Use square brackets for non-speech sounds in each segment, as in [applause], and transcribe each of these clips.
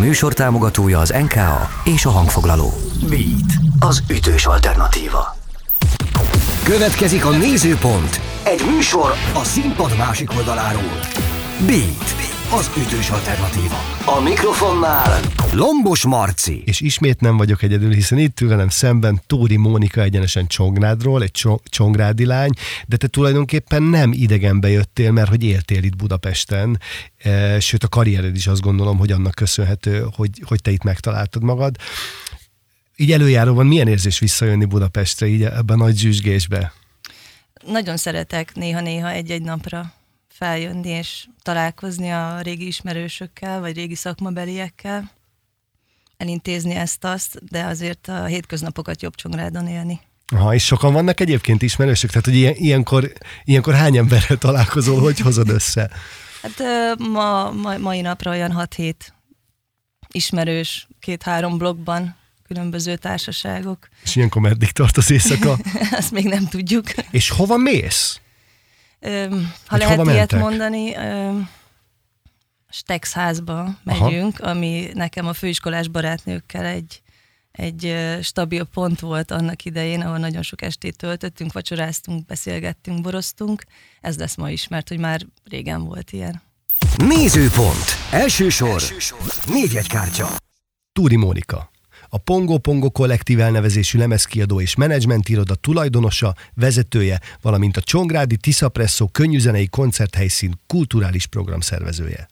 műsor támogatója az NKA és a hangfoglaló. Beat, az ütős alternatíva. Következik a Nézőpont, egy műsor a színpad másik oldaláról. Beat, az ütős alternatíva. A mikrofonnál Lombos Marci. És ismét nem vagyok egyedül, hiszen itt ül velem szemben Tóri Mónika egyenesen Csongrádról, egy csongrádi lány, de te tulajdonképpen nem idegenbe jöttél, mert hogy éltél itt Budapesten, e, sőt a karriered is azt gondolom, hogy annak köszönhető, hogy, hogy te itt megtaláltad magad. Így előjáróban milyen érzés visszajönni Budapestre, így ebben a nagy zsűzsgésbe? Nagyon szeretek néha-néha egy-egy napra feljönni és találkozni a régi ismerősökkel, vagy régi szakmabeliekkel, elintézni ezt-azt, de azért a hétköznapokat jobb Csongrádon élni. Aha, és sokan vannak egyébként ismerősök? Tehát, hogy ilyen, ilyenkor, ilyenkor hány emberrel találkozol, hogy hozod össze? [laughs] Hát ma, ma, mai napra olyan 6-7 ismerős, két-három blogban különböző társaságok. És ilyenkor meddig tart az éjszaka? [laughs] Azt még nem tudjuk. És hova mész? Ha Hogy lehet ilyet mondani, öm, Stexházba megyünk, Aha. ami nekem a főiskolás barátnőkkel egy, egy stabil pont volt annak idején, ahol nagyon sok estét töltöttünk, vacsoráztunk, beszélgettünk, boroztunk. Ez lesz ma is, mert hogy már régen volt ilyen. Nézőpont. Első sor. Első sor. Névjegykártya. Túri Mónika a Pongo Pongo kollektív elnevezésű lemezkiadó és menedzsment iroda tulajdonosa, vezetője, valamint a Csongrádi Tiszapresszó könnyűzenei koncerthelyszín kulturális programszervezője.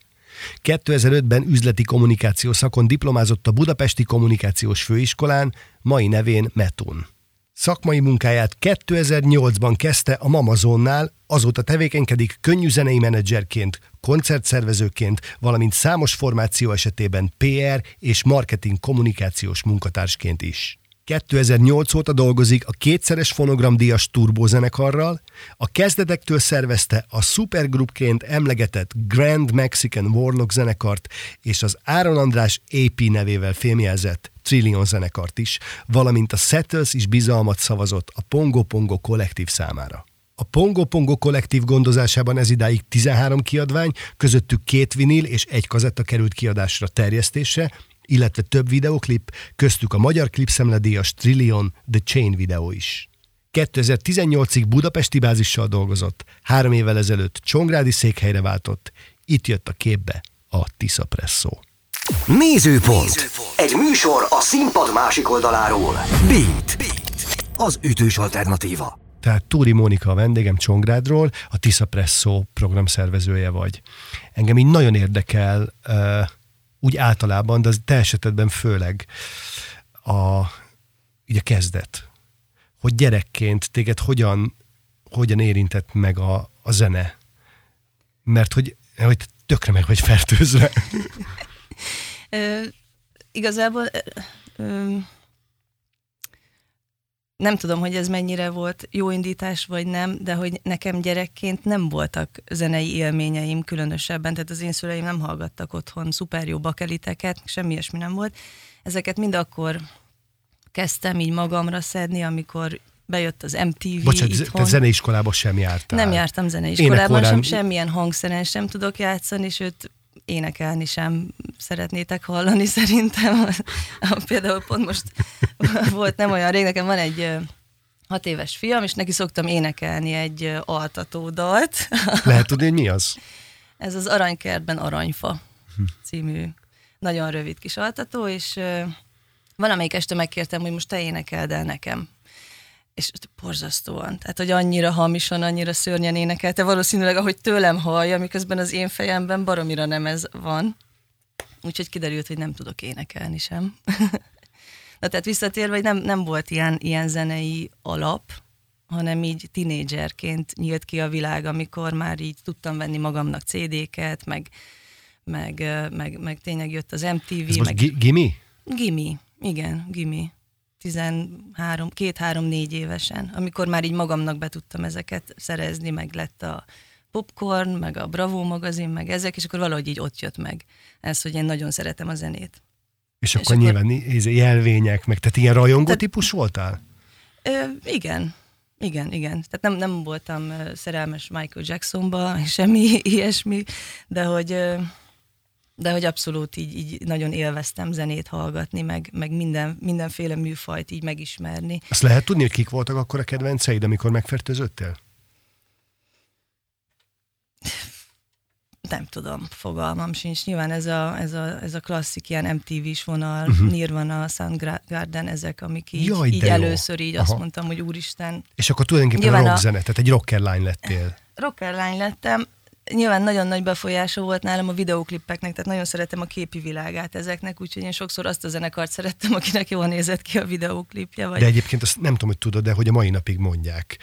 2005-ben üzleti kommunikáció szakon diplomázott a Budapesti Kommunikációs Főiskolán, mai nevén Metun. Szakmai munkáját 2008-ban kezdte a Mamazonnál, azóta tevékenykedik könnyűzenei menedzserként, koncertszervezőként, valamint számos formáció esetében PR és marketing kommunikációs munkatársként is. 2008 óta dolgozik a kétszeres fonogramdíjas turbózenekarral, a kezdetektől szervezte a supergroupként emlegetett Grand Mexican Warlock zenekart és az Áron András AP nevével fémjelzett Trillion zenekart is, valamint a Settles is bizalmat szavazott a Pongo Pongo kollektív számára. A Pongo Pongo kollektív gondozásában ez idáig 13 kiadvány, közöttük két vinil és egy kazetta került kiadásra terjesztésre, illetve több videoklip, köztük a magyar klipszemledíjas Trillion The Chain videó is. 2018-ig budapesti bázissal dolgozott, három évvel ezelőtt Csongrádi székhelyre váltott, itt jött a képbe a Tisza Presszó. Nézőpont. Nézőpont. Egy műsor a színpad másik oldaláról. Beat. Beat. Az ütős alternatíva. Tehát Túri Mónika a vendégem Csongrádról, a Tisza Presszó programszervezője vagy. Engem így nagyon érdekel úgy általában, de az te esetedben főleg a, így a kezdet. Hogy gyerekként téged hogyan, hogyan érintett meg a, a zene. Mert hogy, hogy tökre meg vagy fertőzve. [laughs] ö, igazából ö, nem tudom, hogy ez mennyire volt jó indítás, vagy nem, de hogy nekem gyerekként nem voltak zenei élményeim különösebben, tehát az én szüleim nem hallgattak otthon szuper jó bakeliteket, semmi ilyesmi nem volt. Ezeket mind akkor kezdtem így magamra szedni, amikor bejött az MTV Bocsánat, itthon. te zeneiskolába sem jártál? Nem jártam zeneiskolában, sem semmilyen hangszeren sem tudok játszani, sőt énekelni sem szeretnétek hallani [laughs] szerintem. Például pont most volt nem olyan rég, nekem van egy hat éves fiam, és neki szoktam énekelni egy altató dalt. [laughs] Lehet tudni, hogy mi az? Ez az Aranykertben Aranyfa című nagyon rövid kis altató, és valamelyik este megkértem, hogy most te énekeld el nekem és borzasztóan. Tehát, hogy annyira hamisan, annyira szörnyen énekelte, valószínűleg, ahogy tőlem hallja, miközben az én fejemben baromira nem ez van. Úgyhogy kiderült, hogy nem tudok énekelni sem. [laughs] Na tehát visszatérve, hogy nem, nem volt ilyen, ilyen zenei alap, hanem így tinédzserként nyílt ki a világ, amikor már így tudtam venni magamnak CD-ket, meg, meg, meg, meg tényleg jött az MTV. Ez meg... gimi? Gimi, igen, gimi. 13, két-három-négy évesen, amikor már így magamnak be tudtam ezeket szerezni, meg lett a Popcorn, meg a Bravo magazin, meg ezek, és akkor valahogy így ott jött meg ez, hogy én nagyon szeretem a zenét. És, és akkor, akkor nyilván jelvények, meg tehát ilyen rajongó tehát, típus voltál? Ö, igen, igen, igen. Tehát nem, nem voltam szerelmes Michael Jacksonba, [laughs] semmi ilyesmi, de hogy de hogy abszolút így, így nagyon élveztem zenét hallgatni, meg, meg minden, mindenféle műfajt így megismerni. Azt lehet tudni, hogy kik voltak akkor a kedvenceid, amikor megfertőzöttél? Nem tudom, fogalmam sincs. Nyilván ez a, ez a, ez a klasszik ilyen MTV-s vonal, uh-huh. Nirvana, Soundgarden, ezek, amik így, Jaj, így először így Aha. azt mondtam, hogy úristen. És akkor tulajdonképpen Nyilván a rockzene, tehát egy rockerlány lettél. Rockerlány lettem, nyilván nagyon nagy befolyása volt nálam a videóklippeknek, tehát nagyon szeretem a képi világát ezeknek, úgyhogy én sokszor azt a zenekart szerettem, akinek jól nézett ki a videóklipje. Vagy... De egyébként azt nem tudom, hogy tudod, de hogy a mai napig mondják,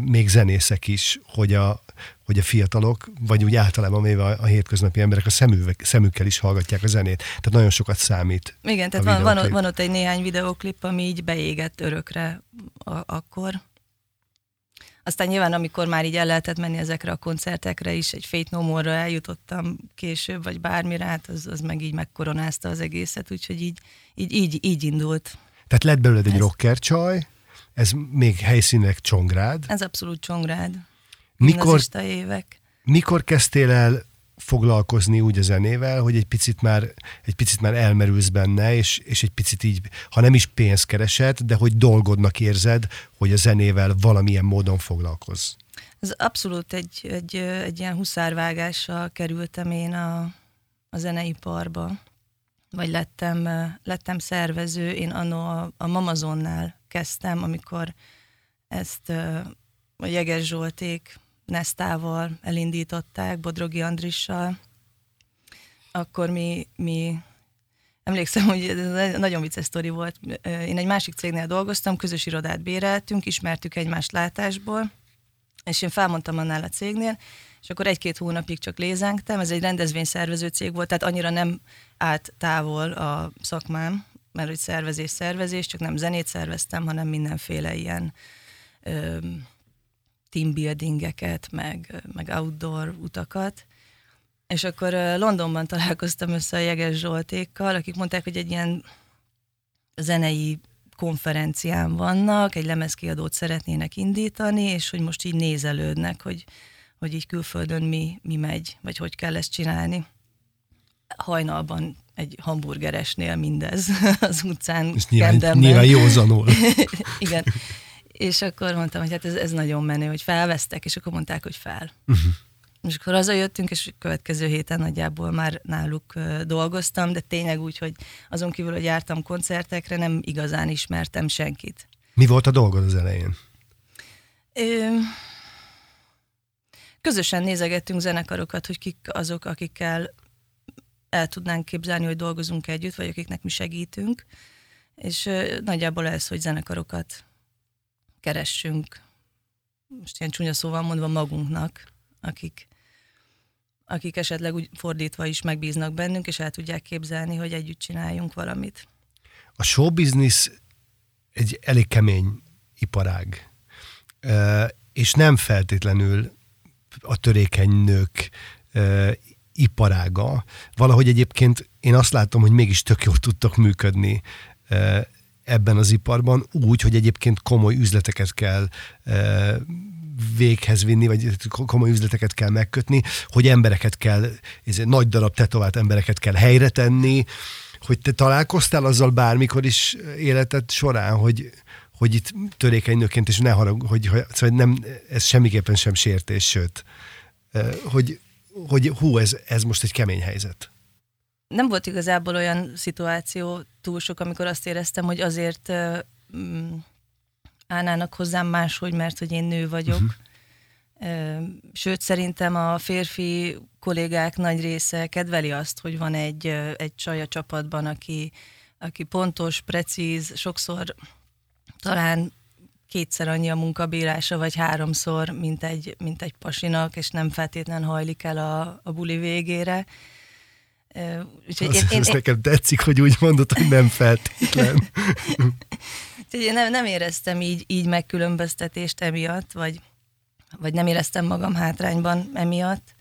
még zenészek is, hogy a, hogy a fiatalok, vagy úgy általában a, a hétköznapi emberek a szemüvek, szemükkel is hallgatják a zenét. Tehát nagyon sokat számít. Igen, tehát van, van, van ott egy néhány videóklip, ami így beégett örökre a, akkor. Aztán nyilván, amikor már így el lehetett menni ezekre a koncertekre is, egy Fate No More-ra eljutottam később, vagy bármire, hát az, az meg így megkoronázta az egészet, úgyhogy így, így, így, így indult. Tehát lett belőled egy ez... rocker csaj, ez még helyszínek Csongrád. Ez abszolút Csongrád. Mikor, évek. mikor kezdtél el foglalkozni úgy a zenével, hogy egy picit már, egy picit már elmerülsz benne, és, és egy picit így, ha nem is pénzt keresed, de hogy dolgodnak érzed, hogy a zenével valamilyen módon foglalkozz. Ez abszolút egy, egy, egy ilyen huszárvágással kerültem én a, a zeneiparba, vagy lettem, lettem szervező. Én anno a, a Mamazonnál kezdtem, amikor ezt a Jeges Zsolték Nesztával elindították, Bodrogi Andrissal, akkor mi, mi emlékszem, hogy ez nagyon vicces sztori volt. Én egy másik cégnél dolgoztam, közös irodát béreltünk, ismertük egymást látásból, és én felmondtam annál a cégnél, és akkor egy-két hónapig csak lézengtem, ez egy rendezvényszervező cég volt, tehát annyira nem állt távol a szakmám, mert hogy szervezés, szervezés, csak nem zenét szerveztem, hanem mindenféle ilyen teambuildingeket, meg, meg outdoor utakat. És akkor Londonban találkoztam össze a Jeges Zsoltékkal, akik mondták, hogy egy ilyen zenei konferencián vannak, egy lemezkiadót szeretnének indítani, és hogy most így nézelődnek, hogy, hogy így külföldön mi, mi megy, vagy hogy kell ezt csinálni. Hajnalban egy hamburgeresnél mindez [laughs] az utcán. És nyilván, nyilván józanul. [laughs] Igen. És akkor mondtam, hogy hát ez, ez nagyon menő, hogy felvesztek, és akkor mondták, hogy fel. Uh-huh. És akkor hazajöttünk, és következő héten nagyjából már náluk dolgoztam, de tényleg úgy, hogy azon kívül, hogy jártam koncertekre, nem igazán ismertem senkit. Mi volt a dolgod az elején? Ö, közösen nézegettünk zenekarokat, hogy kik azok, akikkel el tudnánk képzelni, hogy dolgozunk együtt, vagy akiknek mi segítünk. És nagyjából ez, hogy zenekarokat keressünk, most ilyen csúnya szóval mondva magunknak, akik, akik esetleg úgy fordítva is megbíznak bennünk, és el tudják képzelni, hogy együtt csináljunk valamit. A show business egy elég kemény iparág, és nem feltétlenül a törékeny nők iparága. Valahogy egyébként én azt látom, hogy mégis tök jól tudtok működni ebben az iparban, úgy, hogy egyébként komoly üzleteket kell e, véghez vinni, vagy komoly üzleteket kell megkötni, hogy embereket kell, ez egy nagy darab tetovált embereket kell helyre tenni, hogy te találkoztál azzal bármikor is életed során, hogy, hogy itt törékeny nőként, és ne harag, hogy, hogy szóval nem, ez semmiképpen sem sértés, sőt, e, hogy, hogy hú, ez, ez most egy kemény helyzet nem volt igazából olyan szituáció túl sok, amikor azt éreztem, hogy azért mm, állnának hozzám máshogy, mert hogy én nő vagyok. Uh-huh. Sőt, szerintem a férfi kollégák nagy része kedveli azt, hogy van egy, egy csaj a csapatban, aki, aki pontos, precíz, sokszor talán kétszer annyi a munkabírása, vagy háromszor, mint egy, mint egy pasinak, és nem feltétlen hajlik el a, a buli végére. Úgyhogy az, én, én, ez én, nekem tetszik, hogy úgy mondod, hogy nem feltétlen. [laughs] én nem, nem éreztem így, így megkülönböztetést emiatt, vagy, vagy nem éreztem magam hátrányban emiatt.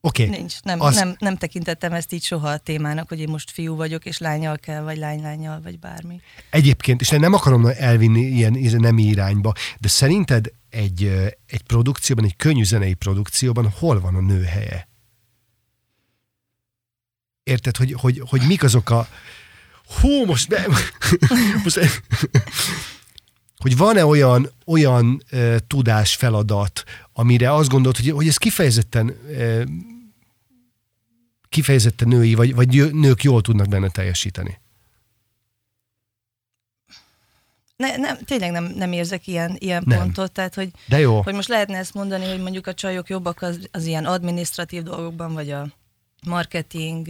Okay. Nincs. Nem, az... nem, nem tekintettem ezt így soha a témának, hogy én most fiú vagyok, és lányal kell, vagy lány-lányal, vagy bármi. Egyébként, és nem akarom elvinni ilyen, ilyen nem irányba, de szerinted egy, egy produkcióban, egy könnyű zenei produkcióban hol van a nő helye? Érted, hogy, hogy, hogy mik azok a... Hú, most... Ne, [laughs] most [laughs] hogy van-e olyan, olyan e, tudás feladat, amire azt gondolod, hogy, hogy ez kifejezetten e, kifejezetten női, vagy, vagy nők jól tudnak benne teljesíteni? Ne, nem, tényleg nem, nem érzek ilyen, ilyen nem. pontot, tehát hogy, De jó. hogy most lehetne ezt mondani, hogy mondjuk a csajok jobbak az, az ilyen administratív dolgokban, vagy a marketing,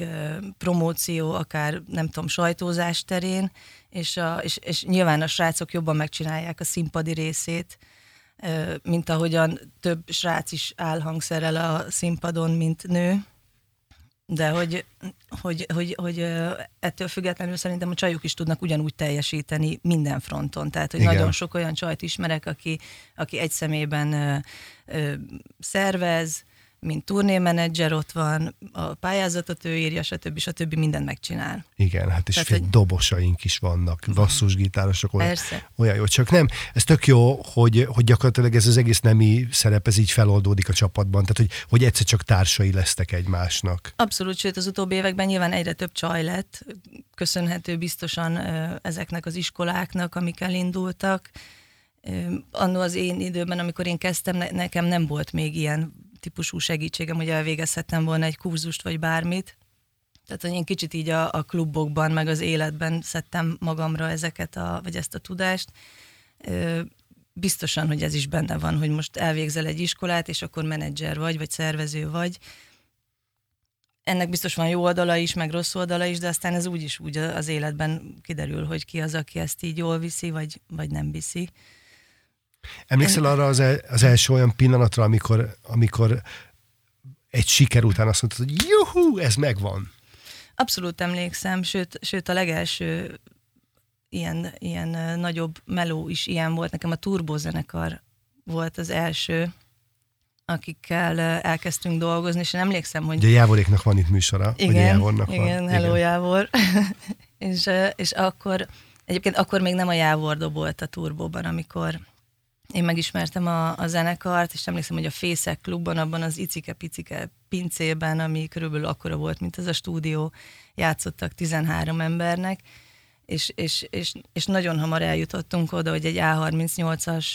promóció, akár nem tudom, sajtózás terén, és, a, és, és nyilván a srácok jobban megcsinálják a színpadi részét, mint ahogyan több srác is áll hangszerel a színpadon, mint nő. De hogy, hogy, hogy, hogy ettől függetlenül szerintem a csajok is tudnak ugyanúgy teljesíteni minden fronton. Tehát, hogy Igen. nagyon sok olyan csajt ismerek, aki, aki egy szemében ö, ö, szervez, mint turnémenedzser ott van, a pályázatot ő írja, stb. stb. mindent megcsinál. Igen, hát és Tehát, fél hogy... dobosaink is vannak, basszusgitárosok, olyan, Persze. olyan jó. Csak nem, ez tök jó, hogy, hogy gyakorlatilag ez az egész nemi szerep, ez így feloldódik a csapatban, tehát hogy, hogy egyszer csak társai lesztek egymásnak. Abszolút, sőt az utóbbi években nyilván egyre több csaj lett, köszönhető biztosan ezeknek az iskoláknak, amik elindultak. Annó az én időben, amikor én kezdtem, nekem nem volt még ilyen típusú segítségem, hogy elvégezhettem volna egy kurzust vagy bármit. Tehát, hogy én kicsit így a, a klubokban, meg az életben szedtem magamra ezeket a, vagy ezt a tudást. Biztosan, hogy ez is benne van, hogy most elvégzel egy iskolát, és akkor menedzser vagy, vagy szervező vagy. Ennek biztos van jó oldala is, meg rossz oldala is, de aztán ez úgyis úgy az életben kiderül, hogy ki az, aki ezt így jól viszi, vagy, vagy nem viszi. Emlékszel arra az, el, az első olyan pillanatra, amikor, amikor egy siker után azt mondtad, hogy juhú, ez megvan? Abszolút emlékszem, sőt, sőt a legelső ilyen, ilyen nagyobb meló is ilyen volt. Nekem a Turbo zenekar volt az első, akikkel elkezdtünk dolgozni, és én emlékszem, hogy... Ugye Jávoréknak van itt műsora, igen, vagy Jávornak igen, van. Hello igen, Jávor. [laughs] és, és akkor, egyébként akkor még nem a Jávor dobolt a turbóban, amikor én megismertem a, a zenekart, és emlékszem, hogy a Fészek klubban, abban az icike-picike pincében, ami körülbelül akkora volt, mint ez a stúdió, játszottak 13 embernek, és, és, és, és nagyon hamar eljutottunk oda, hogy egy A38-as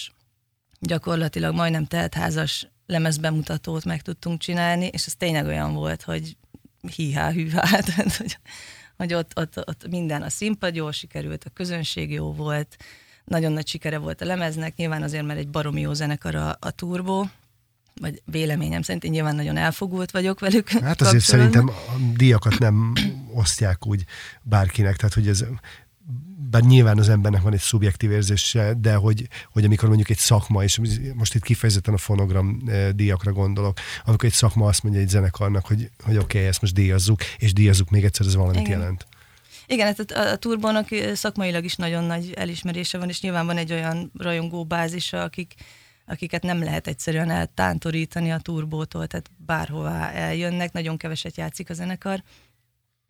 gyakorlatilag majdnem teltházas lemezbemutatót meg tudtunk csinálni, és ez tényleg olyan volt, hogy hihá hűhá, [laughs] hogy, hogy ott, ott, ott minden a színpad jól sikerült, a közönség jó volt, nagyon nagy sikere volt a lemeznek, nyilván azért, mert egy baromi jó zenekar a, a Turbo, vagy véleményem szerint én nyilván nagyon elfogult vagyok velük. Hát azért szerintem a díjakat nem osztják úgy bárkinek, tehát hogy ez bár nyilván az embernek van egy szubjektív érzése, de hogy, hogy amikor mondjuk egy szakma, és most itt kifejezetten a fonogram eh, díjakra gondolok, amikor egy szakma azt mondja egy zenekarnak, hogy, hogy oké, okay, ezt most díjazzuk, és díjazzuk még egyszer, ez valamit Igen. jelent. Igen, hát a, a turbónak szakmailag is nagyon nagy elismerése van, és nyilván van egy olyan rajongó bázisa, akik, akiket nem lehet egyszerűen eltántorítani a turbótól, tehát bárhová eljönnek, nagyon keveset játszik a zenekar.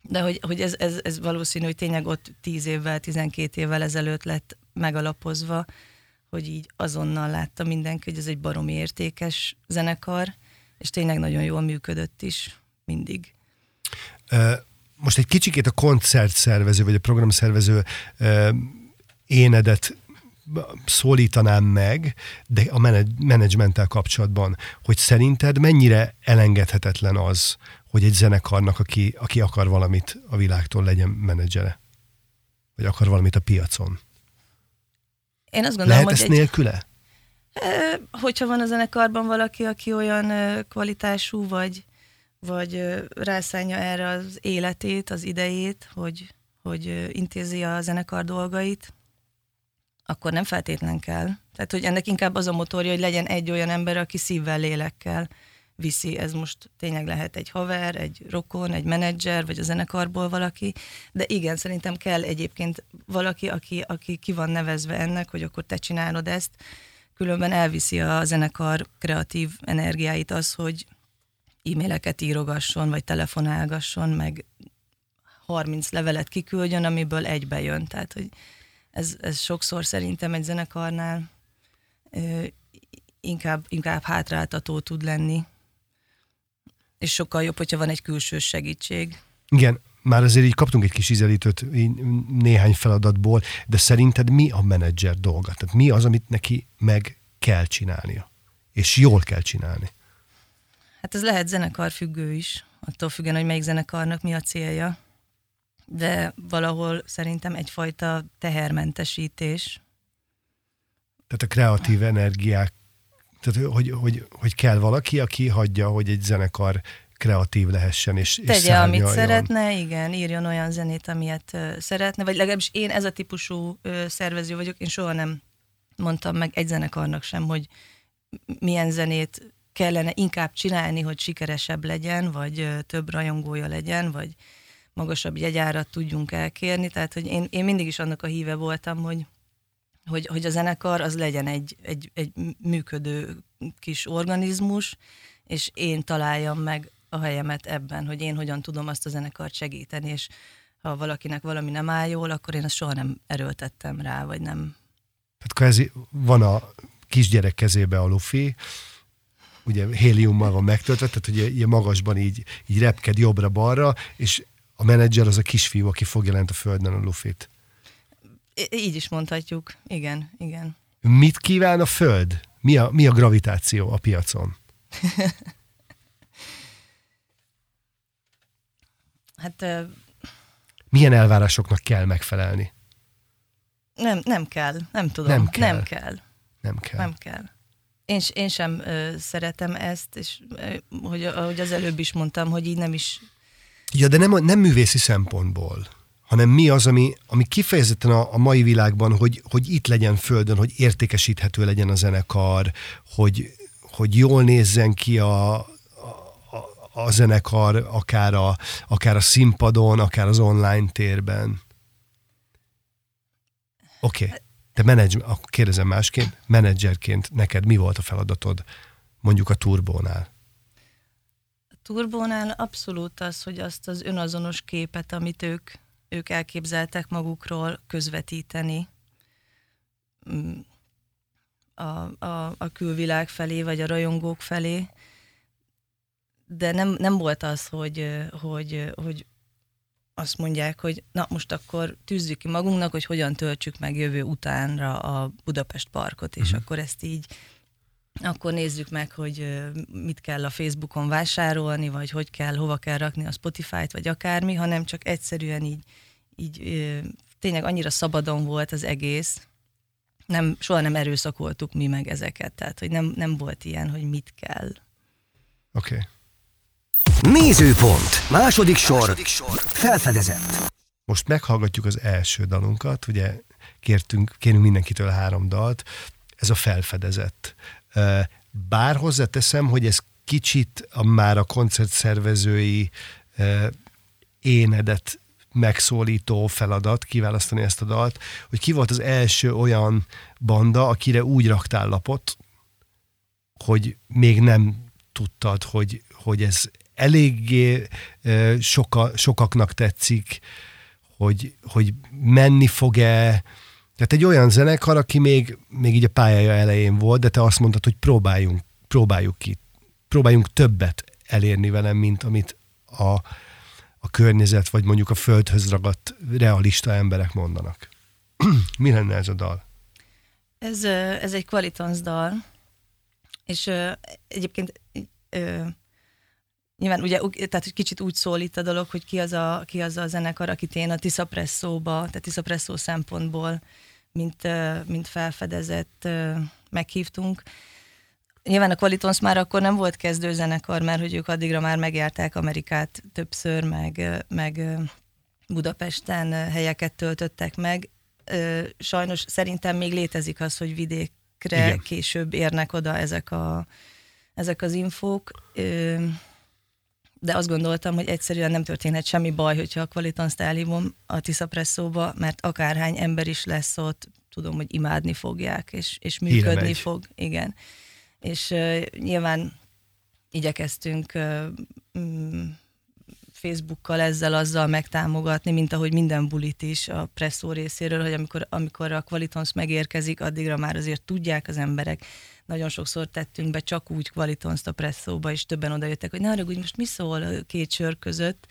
De hogy, hogy ez, ez, ez valószínű, hogy tényleg ott 10 évvel, 12 évvel ezelőtt lett megalapozva, hogy így azonnal látta mindenki, hogy ez egy baromi értékes zenekar, és tényleg nagyon jól működött is mindig. Most egy kicsikét a koncertszervező, vagy a programszervező énedet szólítanám meg, de a menedzsmenttel kapcsolatban, hogy szerinted mennyire elengedhetetlen az, hogy egy zenekarnak, aki, aki akar valamit a világtól legyen menedzsere? Vagy akar valamit a piacon? Én azt gondolom, Lehet hogy ezt nélküle? Egy, hogyha van a zenekarban valaki, aki olyan kvalitású, vagy, vagy rászánja erre az életét, az idejét, hogy, hogy intézi a zenekar dolgait, akkor nem feltétlen kell. Tehát, hogy ennek inkább az a motorja, hogy legyen egy olyan ember, aki szívvel, lélekkel viszi. Ez most tényleg lehet egy haver, egy rokon, egy menedzser, vagy a zenekarból valaki. De igen, szerintem kell egyébként valaki, aki, aki ki van nevezve ennek, hogy akkor te csinálod ezt. Különben elviszi a zenekar kreatív energiáit az, hogy e-maileket írogasson, vagy telefonálgasson, meg 30 levelet kiküldjön, amiből egybe jön. Tehát, hogy ez, ez sokszor szerintem egy zenekarnál ö, inkább, inkább hátráltató tud lenni, és sokkal jobb, hogyha van egy külső segítség. Igen, már azért így kaptunk egy kis ízelítőt néhány feladatból, de szerinted mi a menedzser dolga? Tehát mi az, amit neki meg kell csinálnia? És jól kell csinálni? Hát ez lehet zenekar függő is, attól függően, hogy melyik zenekarnak mi a célja, de valahol szerintem egyfajta tehermentesítés. Tehát a kreatív energiák, tehát hogy, hogy, hogy kell valaki, aki hagyja, hogy egy zenekar kreatív lehessen, és, Tegye, és amit szeretne, igen, írjon olyan zenét, amilyet uh, szeretne, vagy legalábbis én ez a típusú uh, szervező vagyok, én soha nem mondtam meg egy zenekarnak sem, hogy milyen zenét kellene inkább csinálni, hogy sikeresebb legyen, vagy több rajongója legyen, vagy magasabb jegyárat tudjunk elkérni, tehát hogy én, én mindig is annak a híve voltam, hogy hogy, hogy a zenekar az legyen egy, egy, egy működő kis organizmus, és én találjam meg a helyemet ebben, hogy én hogyan tudom azt a zenekart segíteni, és ha valakinek valami nem áll jól, akkor én azt soha nem erőltettem rá, vagy nem. Tehát ez van a kisgyerek kezébe a lufi, ugye héliummal van megtöltve, tehát hogy ilyen magasban így, így repked jobbra-balra, és a menedzser az a kisfiú, aki fogja lent a földön a lufit. Így is mondhatjuk, igen, igen. Mit kíván a föld? Mi a, mi a gravitáció a piacon? [laughs] Hát... Milyen elvárásoknak kell megfelelni? Nem, nem kell, nem tudom. Nem kell. Nem kell. Nem kell. Nem kell. Én, én sem ö, szeretem ezt, és ö, hogy, ahogy az előbb is mondtam, hogy így nem is... Ja, de nem, nem művészi szempontból, hanem mi az, ami, ami kifejezetten a, a mai világban, hogy, hogy itt legyen földön, hogy értékesíthető legyen a zenekar, hogy, hogy jól nézzen ki a, a zenekar, akár a, akár a színpadon, akár az online térben. Oké, okay. Te menedzs, akkor kérdezem másként, menedzserként neked mi volt a feladatod mondjuk a turbónál? A turbónál abszolút az, hogy azt az önazonos képet, amit ők, ők elképzeltek magukról közvetíteni mm, a, a, a külvilág felé, vagy a rajongók felé, de nem, nem volt az, hogy, hogy, hogy azt mondják, hogy na most akkor tűzzük ki magunknak, hogy hogyan töltsük meg jövő utánra a Budapest parkot, és uh-huh. akkor ezt így akkor nézzük meg, hogy mit kell a Facebookon vásárolni, vagy hogy kell, hova kell rakni a Spotify-t, vagy akármi, hanem csak egyszerűen így, így tényleg annyira szabadon volt az egész, nem, soha nem erőszakoltuk mi meg ezeket, tehát hogy nem, nem volt ilyen, hogy mit kell. Oké. Okay. Nézőpont. Második sor. Második sor. Felfedezett. Most meghallgatjuk az első dalunkat, ugye kértünk, kérünk mindenkitől három dalt, ez a felfedezett. Bár hozzáteszem, hogy ez kicsit a, már a koncertszervezői énedet megszólító feladat kiválasztani ezt a dalt, hogy ki volt az első olyan banda, akire úgy raktál lapot, hogy még nem tudtad, hogy, hogy ez eléggé soka, sokaknak tetszik, hogy, hogy menni fog-e, tehát egy olyan zenekar, aki még, még így a pályája elején volt, de te azt mondtad, hogy próbáljunk, próbáljuk ki, próbáljunk többet elérni velem, mint amit a, a környezet, vagy mondjuk a földhöz ragadt realista emberek mondanak. [clears throat] Mi lenne ez a dal? Ez, ez egy kvalitans dal, és egyébként Nyilván ugye, tehát kicsit úgy szól itt a dolog, hogy ki az a, ki az a zenekar, akit én a Tisza Presszóba, tehát Tisza Presszó szempontból, mint, mint felfedezett meghívtunk. Nyilván a Qualitons már akkor nem volt kezdő zenekar, mert hogy ők addigra már megjárták Amerikát többször, meg, meg Budapesten helyeket töltöttek meg. Sajnos szerintem még létezik az, hogy vidékre Igen. később érnek oda ezek, a, ezek az infók de azt gondoltam, hogy egyszerűen nem történhet semmi baj, hogyha a Qualitans elhívom a Tisza Presszóba, mert akárhány ember is lesz ott, tudom, hogy imádni fogják, és, és működni fog. Igen. És uh, nyilván igyekeztünk mm, Facebookkal ezzel azzal megtámogatni, mint ahogy minden bulit is a presszó részéről, hogy amikor, amikor a Qualitons megérkezik, addigra már azért tudják az emberek. Nagyon sokszor tettünk be csak úgy Qualitons a presszóba, és többen odajöttek, hogy ne arra, hogy most mi szól két sör között,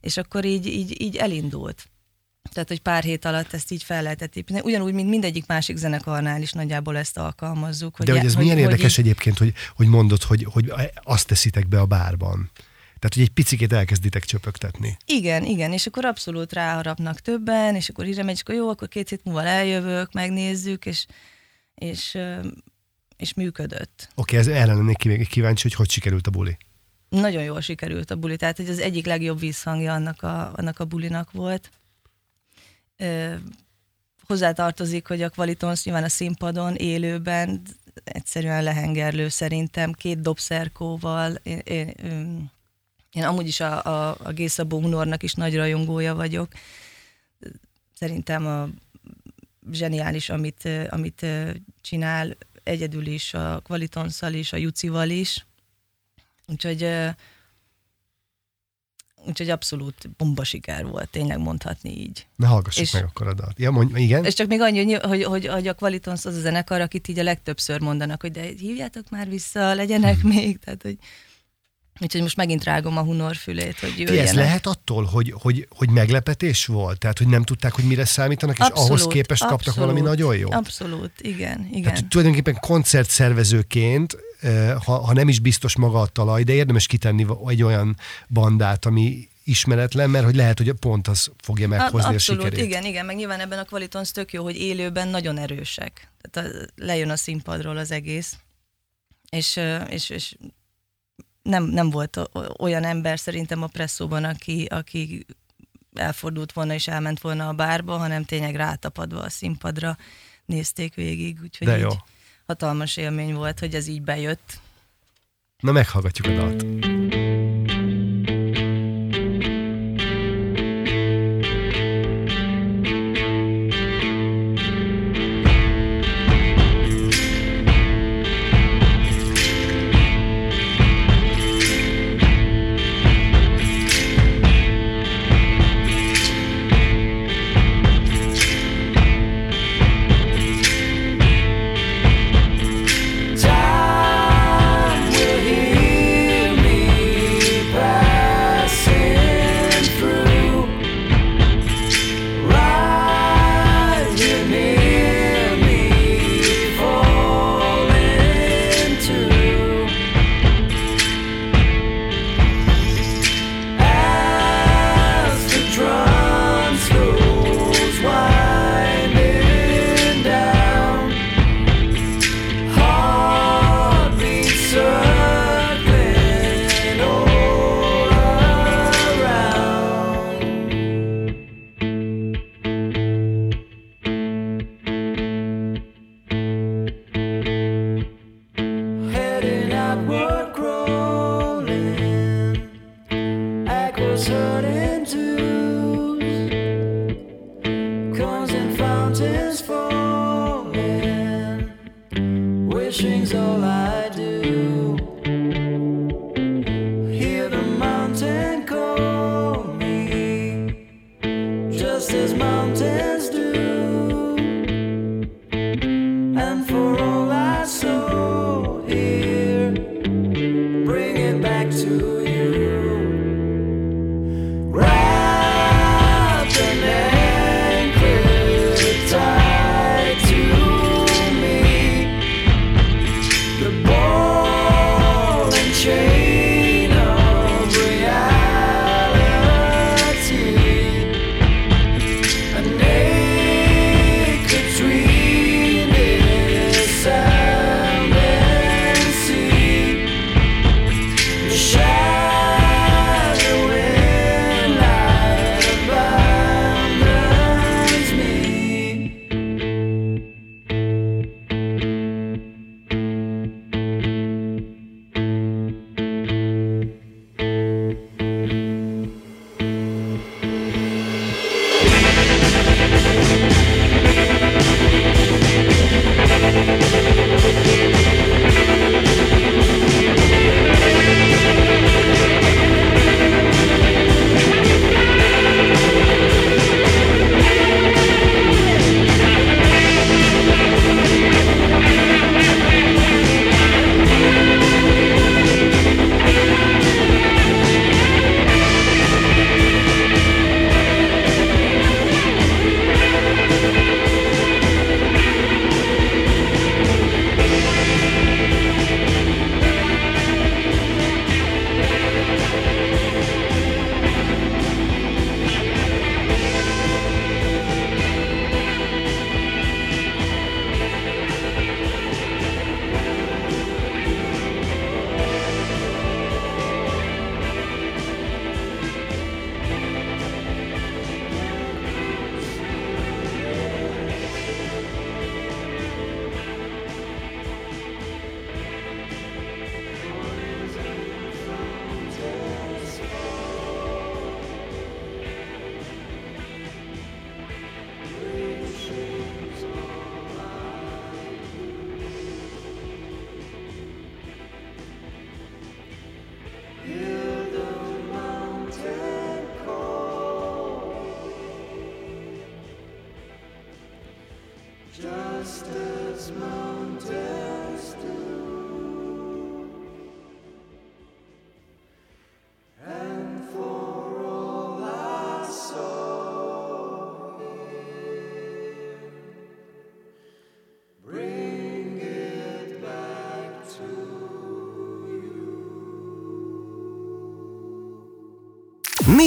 és akkor így, így, így elindult. Tehát, hogy pár hét alatt ezt így fel lehetett építeni. Ugyanúgy, mint mindegyik másik zenekarnál is nagyjából ezt alkalmazzuk. Hogy De hogy ez hogy, milyen hogy érdekes így... egyébként, hogy, hogy mondod, hogy, hogy azt teszitek be a bárban. Tehát, hogy egy picikét elkezditek csöpögtetni. Igen, igen, és akkor abszolút ráharapnak többen, és akkor megy, és akkor jó, akkor két hét múlva eljövök, megnézzük, és, és, és működött. Oké, okay, ez ellen lennék kíváncsi, hogy hogy sikerült a buli. Nagyon jól sikerült a buli, tehát hogy az egyik legjobb visszhangja annak a, annak a bulinak volt. Ö, hozzátartozik, hogy a Qualitons nyilván a színpadon, élőben egyszerűen lehengerlő szerintem, két dobszerkóval, én, én, én amúgy is a, a, a Gészabó Hunornak is nagy rajongója vagyok. Szerintem a zseniális, amit, amit csinál, egyedül is, a Qualitonszal is, a Jucival is. Úgyhogy Úgyhogy abszolút bomba siker volt, tényleg mondhatni így. Na hallgassuk és, meg akkor a dalt. Ja, mondj, igen? És csak még annyi, hogy, hogy, hogy a Qualitons az a zenekar, akit így a legtöbbször mondanak, hogy de hívjátok már vissza, legyenek hmm. még, tehát hogy Úgyhogy most megint rágom a hunor fülét, hogy jöjjenek. Ez lehet attól, hogy, hogy, hogy meglepetés volt? Tehát, hogy nem tudták, hogy mire számítanak, és abszolút, ahhoz képest abszolút, kaptak valami nagyon jó? Abszolút, igen. igen. Tehát tulajdonképpen koncertszervezőként, eh, ha, ha nem is biztos maga a talaj, de érdemes kitenni egy olyan bandát, ami ismeretlen, mert hogy lehet, hogy pont az fogja meghozni Abszolút, a sikerét. igen, igen, meg nyilván ebben a Qualitons tök jó, hogy élőben nagyon erősek. Tehát a, lejön a színpadról az egész, és, és, és nem, nem volt olyan ember szerintem a presszóban, aki, aki elfordult volna és elment volna a bárba, hanem tényleg rátapadva a színpadra nézték végig, úgyhogy De jó. Hatalmas élmény volt, hogy ez így bejött. Na meghallgatjuk a dalt.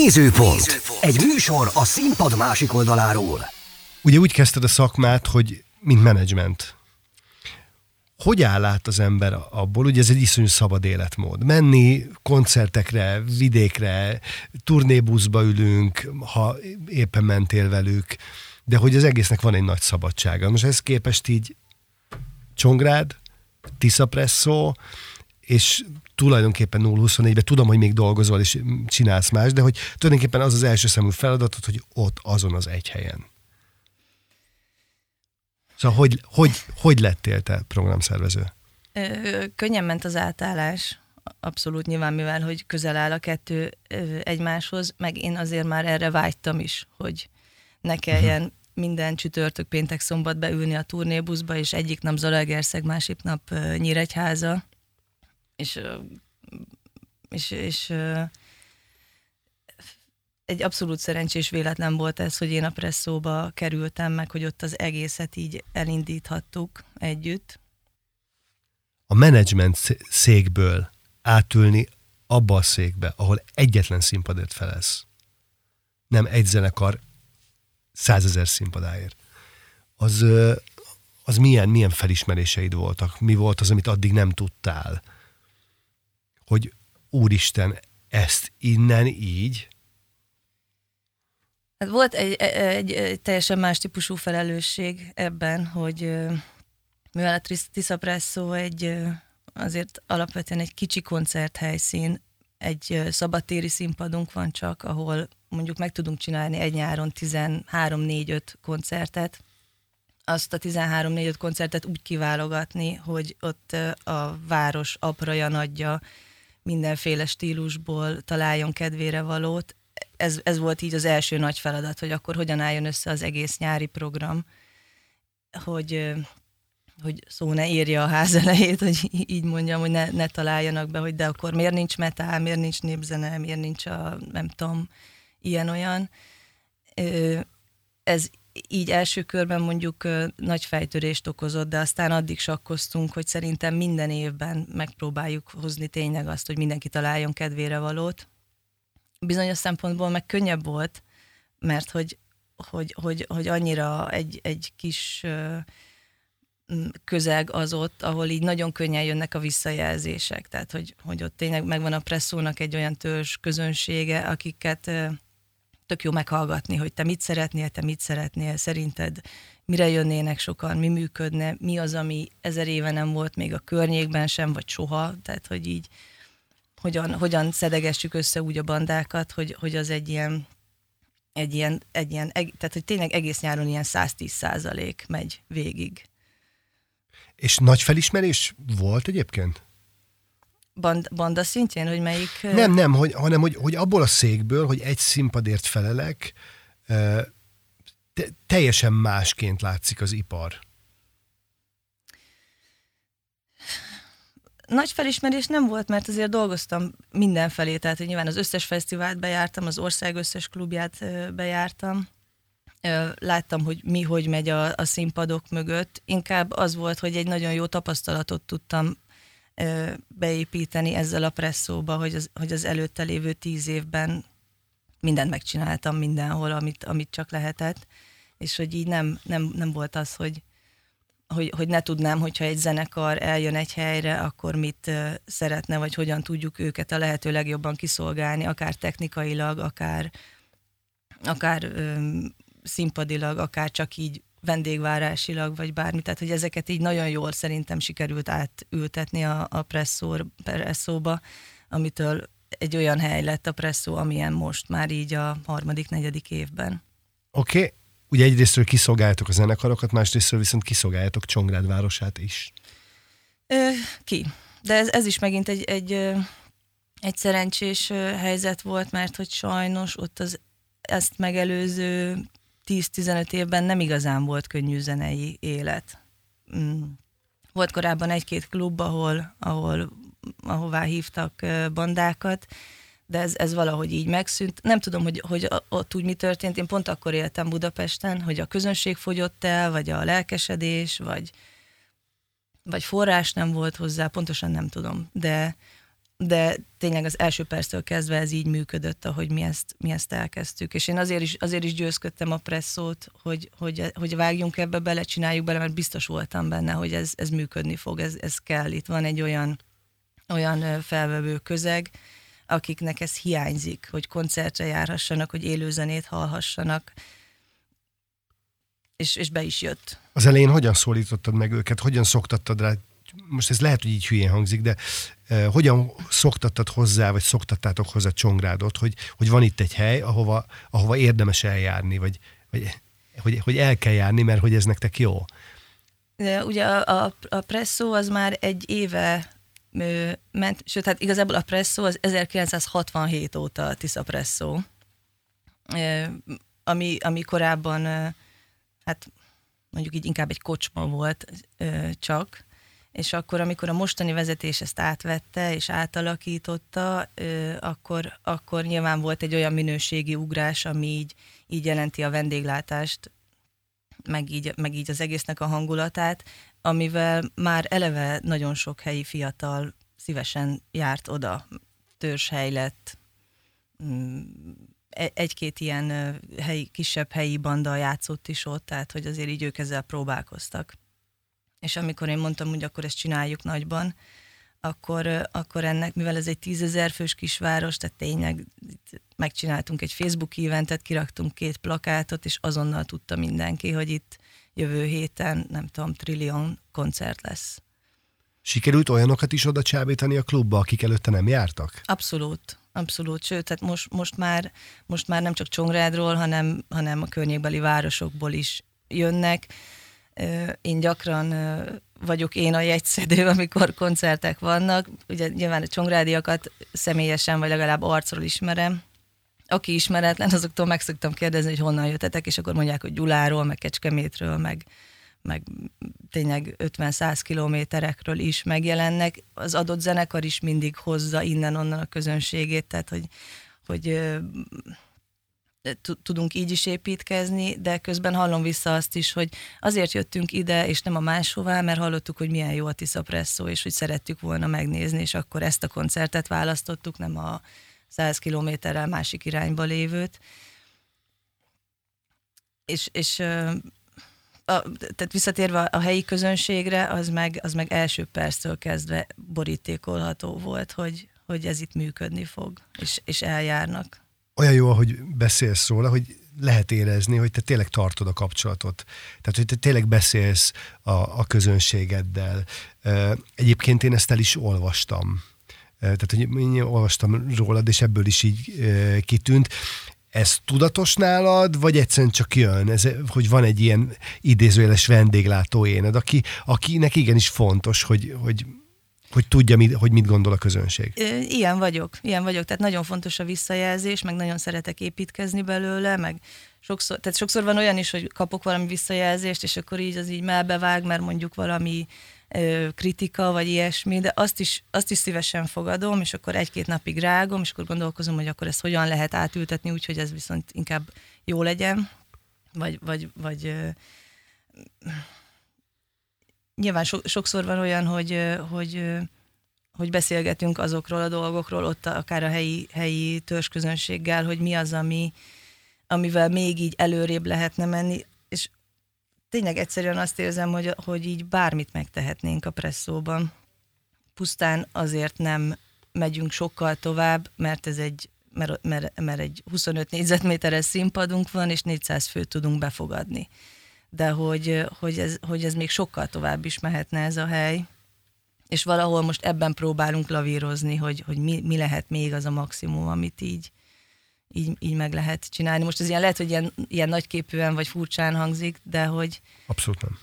Nézőpont. Egy műsor a színpad másik oldaláról. Ugye úgy kezdted a szakmát, hogy mint menedzsment. Hogy áll át az ember abból, ugye ez egy iszonyú szabad életmód. Menni koncertekre, vidékre, turnébuszba ülünk, ha éppen mentél velük, de hogy az egésznek van egy nagy szabadsága. Most ez képest így Csongrád, Tisza Presszó, és tulajdonképpen 0-24-ben tudom, hogy még dolgozol és csinálsz más, de hogy tulajdonképpen az az első számú feladatod, hogy ott azon az egy helyen. Szóval hogy, hogy, hogy lettél te programszervező? Ö, könnyen ment az átállás, abszolút nyilván, mivel hogy közel áll a kettő ö, egymáshoz, meg én azért már erre vágytam is, hogy ne kelljen uh-huh. minden csütörtök, péntek, szombat beülni a turnébuszba, és egyik nap Zalaegerszeg, másik nap ö, Nyíregyháza, és, és, és egy abszolút szerencsés véletlen volt ez, hogy én a presszóba kerültem meg, hogy ott az egészet így elindíthattuk együtt. A menedzsment székből átülni abba a székbe, ahol egyetlen színpadért felesz. Nem egy zenekar százezer színpadáért. Az, az milyen, milyen felismeréseid voltak? Mi volt az, amit addig nem tudtál? Hogy úristen, ezt innen így? Hát volt egy, egy, egy teljesen más típusú felelősség ebben, hogy mivel a Tisza Presso egy azért alapvetően egy kicsi koncerthelyszín, egy szabadtéri színpadunk van csak, ahol mondjuk meg tudunk csinálni egy nyáron 13-4-5 koncertet, azt a 13-4-5 koncertet úgy kiválogatni, hogy ott a város apraja nagyja mindenféle stílusból találjon kedvére valót. Ez, ez volt így az első nagy feladat, hogy akkor hogyan álljon össze az egész nyári program, hogy, hogy szó ne írja a ház elejét, hogy így mondjam, hogy ne, ne találjanak be, hogy de akkor miért nincs metál, miért nincs népzene, miért nincs a, nem tudom, ilyen-olyan. Ez így első körben mondjuk nagy fejtörést okozott, de aztán addig sakkoztunk, hogy szerintem minden évben megpróbáljuk hozni tényleg azt, hogy mindenki találjon kedvére valót. Bizonyos szempontból meg könnyebb volt, mert hogy, hogy, hogy, hogy annyira egy, egy kis közeg az ott, ahol így nagyon könnyen jönnek a visszajelzések. Tehát, hogy, hogy ott tényleg megvan a presszónak egy olyan törzs közönsége, akiket tök jó meghallgatni, hogy te mit szeretnél, te mit szeretnél, szerinted mire jönnének sokan, mi működne, mi az, ami ezer éve nem volt még a környékben sem, vagy soha, tehát hogy így hogyan, hogyan szedegessük össze úgy a bandákat, hogy, hogy az egy ilyen, egy ilyen, egy ilyen, tehát hogy tényleg egész nyáron ilyen 110 százalék megy végig. És nagy felismerés volt egyébként? Band, banda szintjén, hogy melyik... Nem, nem, hogy, hanem hogy, hogy abból a székből, hogy egy színpadért felelek, te, teljesen másként látszik az ipar. Nagy felismerés nem volt, mert azért dolgoztam mindenfelé, tehát hogy nyilván az összes fesztivált bejártam, az ország összes klubját bejártam, láttam, hogy mi, hogy megy a, a színpadok mögött. Inkább az volt, hogy egy nagyon jó tapasztalatot tudtam beépíteni ezzel a presszóba, hogy az, hogy az előtte lévő tíz évben mindent megcsináltam mindenhol, amit, amit csak lehetett, és hogy így nem, nem, nem volt az, hogy, hogy, hogy ne tudnám, hogyha egy zenekar eljön egy helyre, akkor mit szeretne, vagy hogyan tudjuk őket a lehető legjobban kiszolgálni, akár technikailag, akár, akár ö, színpadilag, akár csak így vendégvárásilag, vagy bármi, tehát hogy ezeket így nagyon jól szerintem sikerült átültetni a, a presszór, presszóba, amitől egy olyan hely lett a presszó, amilyen most már így a harmadik, negyedik évben. Oké, okay. ugye egyrésztről kiszolgáljátok a zenekarokat, másrésztről viszont kiszolgáljátok Csongrád városát is. Ö, ki. De ez, ez is megint egy, egy, egy szerencsés helyzet volt, mert hogy sajnos ott az ezt megelőző 10-15 évben nem igazán volt könnyű zenei élet. Mm. Volt korábban egy-két klub, ahol, ahol, ahová hívtak bandákat, de ez, ez valahogy így megszűnt. Nem tudom, hogy, hogy ott úgy mi történt. Én pont akkor éltem Budapesten, hogy a közönség fogyott el, vagy a lelkesedés, vagy, vagy forrás nem volt hozzá, pontosan nem tudom. De de tényleg az első perctől kezdve ez így működött, ahogy mi ezt, mi ezt elkezdtük. És én azért is, azért is győzködtem a presszót, hogy, hogy, hogy vágjunk ebbe bele, csináljuk bele, mert biztos voltam benne, hogy ez, ez működni fog, ez, ez kell. Itt van egy olyan, olyan felvevő közeg, akiknek ez hiányzik, hogy koncertre járhassanak, hogy élőzenét hallhassanak, és, és be is jött. Az elején hogyan szólítottad meg őket, hogyan szoktattad rá most ez lehet, hogy így hülyén hangzik, de hogyan szoktattad hozzá, vagy szoktattátok hozzá Csongrádot, hogy, hogy van itt egy hely, ahova, ahova érdemes eljárni, vagy, vagy hogy, hogy el kell járni, mert hogy ez nektek jó? Ugye a, a, a presszó az már egy éve ö, ment, sőt, hát igazából a presszó az 1967 óta a Tisza presszó, ö, ami, ami korábban, ö, hát mondjuk így inkább egy kocsma volt ö, csak, és akkor, amikor a mostani vezetés ezt átvette és átalakította, akkor, akkor nyilván volt egy olyan minőségi ugrás, ami így, így jelenti a vendéglátást, meg így, meg így az egésznek a hangulatát, amivel már eleve nagyon sok helyi fiatal szívesen járt oda, törzshely lett, mm, e-, egy-két ilyen helyi, kisebb helyi banda játszott is ott, tehát hogy azért így ők ezzel próbálkoztak és amikor én mondtam, hogy akkor ezt csináljuk nagyban, akkor, akkor ennek, mivel ez egy tízezer fős kisváros, tehát tényleg megcsináltunk egy Facebook eventet, kiraktunk két plakátot, és azonnal tudta mindenki, hogy itt jövő héten, nem tudom, trillion koncert lesz. Sikerült olyanokat is oda csábítani a klubba, akik előtte nem jártak? Abszolút, abszolút. Sőt, tehát most, most, már, most már nem csak Csongrádról, hanem, hanem a környékbeli városokból is jönnek én gyakran vagyok én a jegyszedő, [laughs] amikor koncertek vannak. Ugye nyilván a csongrádiakat személyesen, vagy legalább arcról ismerem. Aki ismeretlen, azoktól meg szoktam kérdezni, hogy honnan jöttetek, és akkor mondják, hogy Gyuláról, meg Kecskemétről, meg, meg tényleg 50-100 kilométerekről is megjelennek. Az adott zenekar is mindig hozza innen-onnan a közönségét, tehát hogy, hogy tudunk így is építkezni, de közben hallom vissza azt is, hogy azért jöttünk ide, és nem a máshová, mert hallottuk, hogy milyen jó a Tisza és hogy szerettük volna megnézni, és akkor ezt a koncertet választottuk, nem a 100 kilométerrel másik irányba lévőt. És, és a, tehát visszatérve a helyi közönségre, az meg, az meg első perctől kezdve borítékolható volt, hogy, hogy ez itt működni fog, és, és eljárnak olyan jó, ahogy beszélsz róla, hogy lehet érezni, hogy te tényleg tartod a kapcsolatot. Tehát, hogy te tényleg beszélsz a, a közönségeddel. Egyébként én ezt el is olvastam. Tehát, hogy én olvastam rólad, és ebből is így kitűnt. Ez tudatos nálad, vagy egyszerűen csak jön, ez, hogy van egy ilyen idézőjeles vendéglátó éned, aki, akinek igenis fontos, hogy, hogy hogy tudja, mit, hogy mit gondol a közönség. Ilyen vagyok, ilyen vagyok. Tehát nagyon fontos a visszajelzés, meg nagyon szeretek építkezni belőle, meg sokszor, tehát sokszor van olyan is, hogy kapok valami visszajelzést, és akkor így az így melbevág, mert mondjuk valami ö, kritika, vagy ilyesmi, de azt is, azt is szívesen fogadom, és akkor egy-két napig rágom, és akkor gondolkozom, hogy akkor ezt hogyan lehet átültetni, úgyhogy ez viszont inkább jó legyen, vagy, vagy, vagy nyilván so, sokszor van olyan, hogy, hogy, hogy beszélgetünk azokról a dolgokról, ott akár a helyi, helyi törzsközönséggel, hogy mi az, ami, amivel még így előrébb lehetne menni, és tényleg egyszerűen azt érzem, hogy, hogy így bármit megtehetnénk a presszóban. Pusztán azért nem megyünk sokkal tovább, mert ez egy mert, mert, mert egy 25 négyzetméteres színpadunk van, és 400 főt tudunk befogadni de hogy, hogy, ez, hogy ez még sokkal tovább is mehetne ez a hely, és valahol most ebben próbálunk lavírozni, hogy, hogy mi, mi lehet még az a maximum, amit így, így, így meg lehet csinálni. Most ez ilyen lehet, hogy ilyen, ilyen nagyképűen vagy furcsán hangzik, de hogy... Abszolút nem.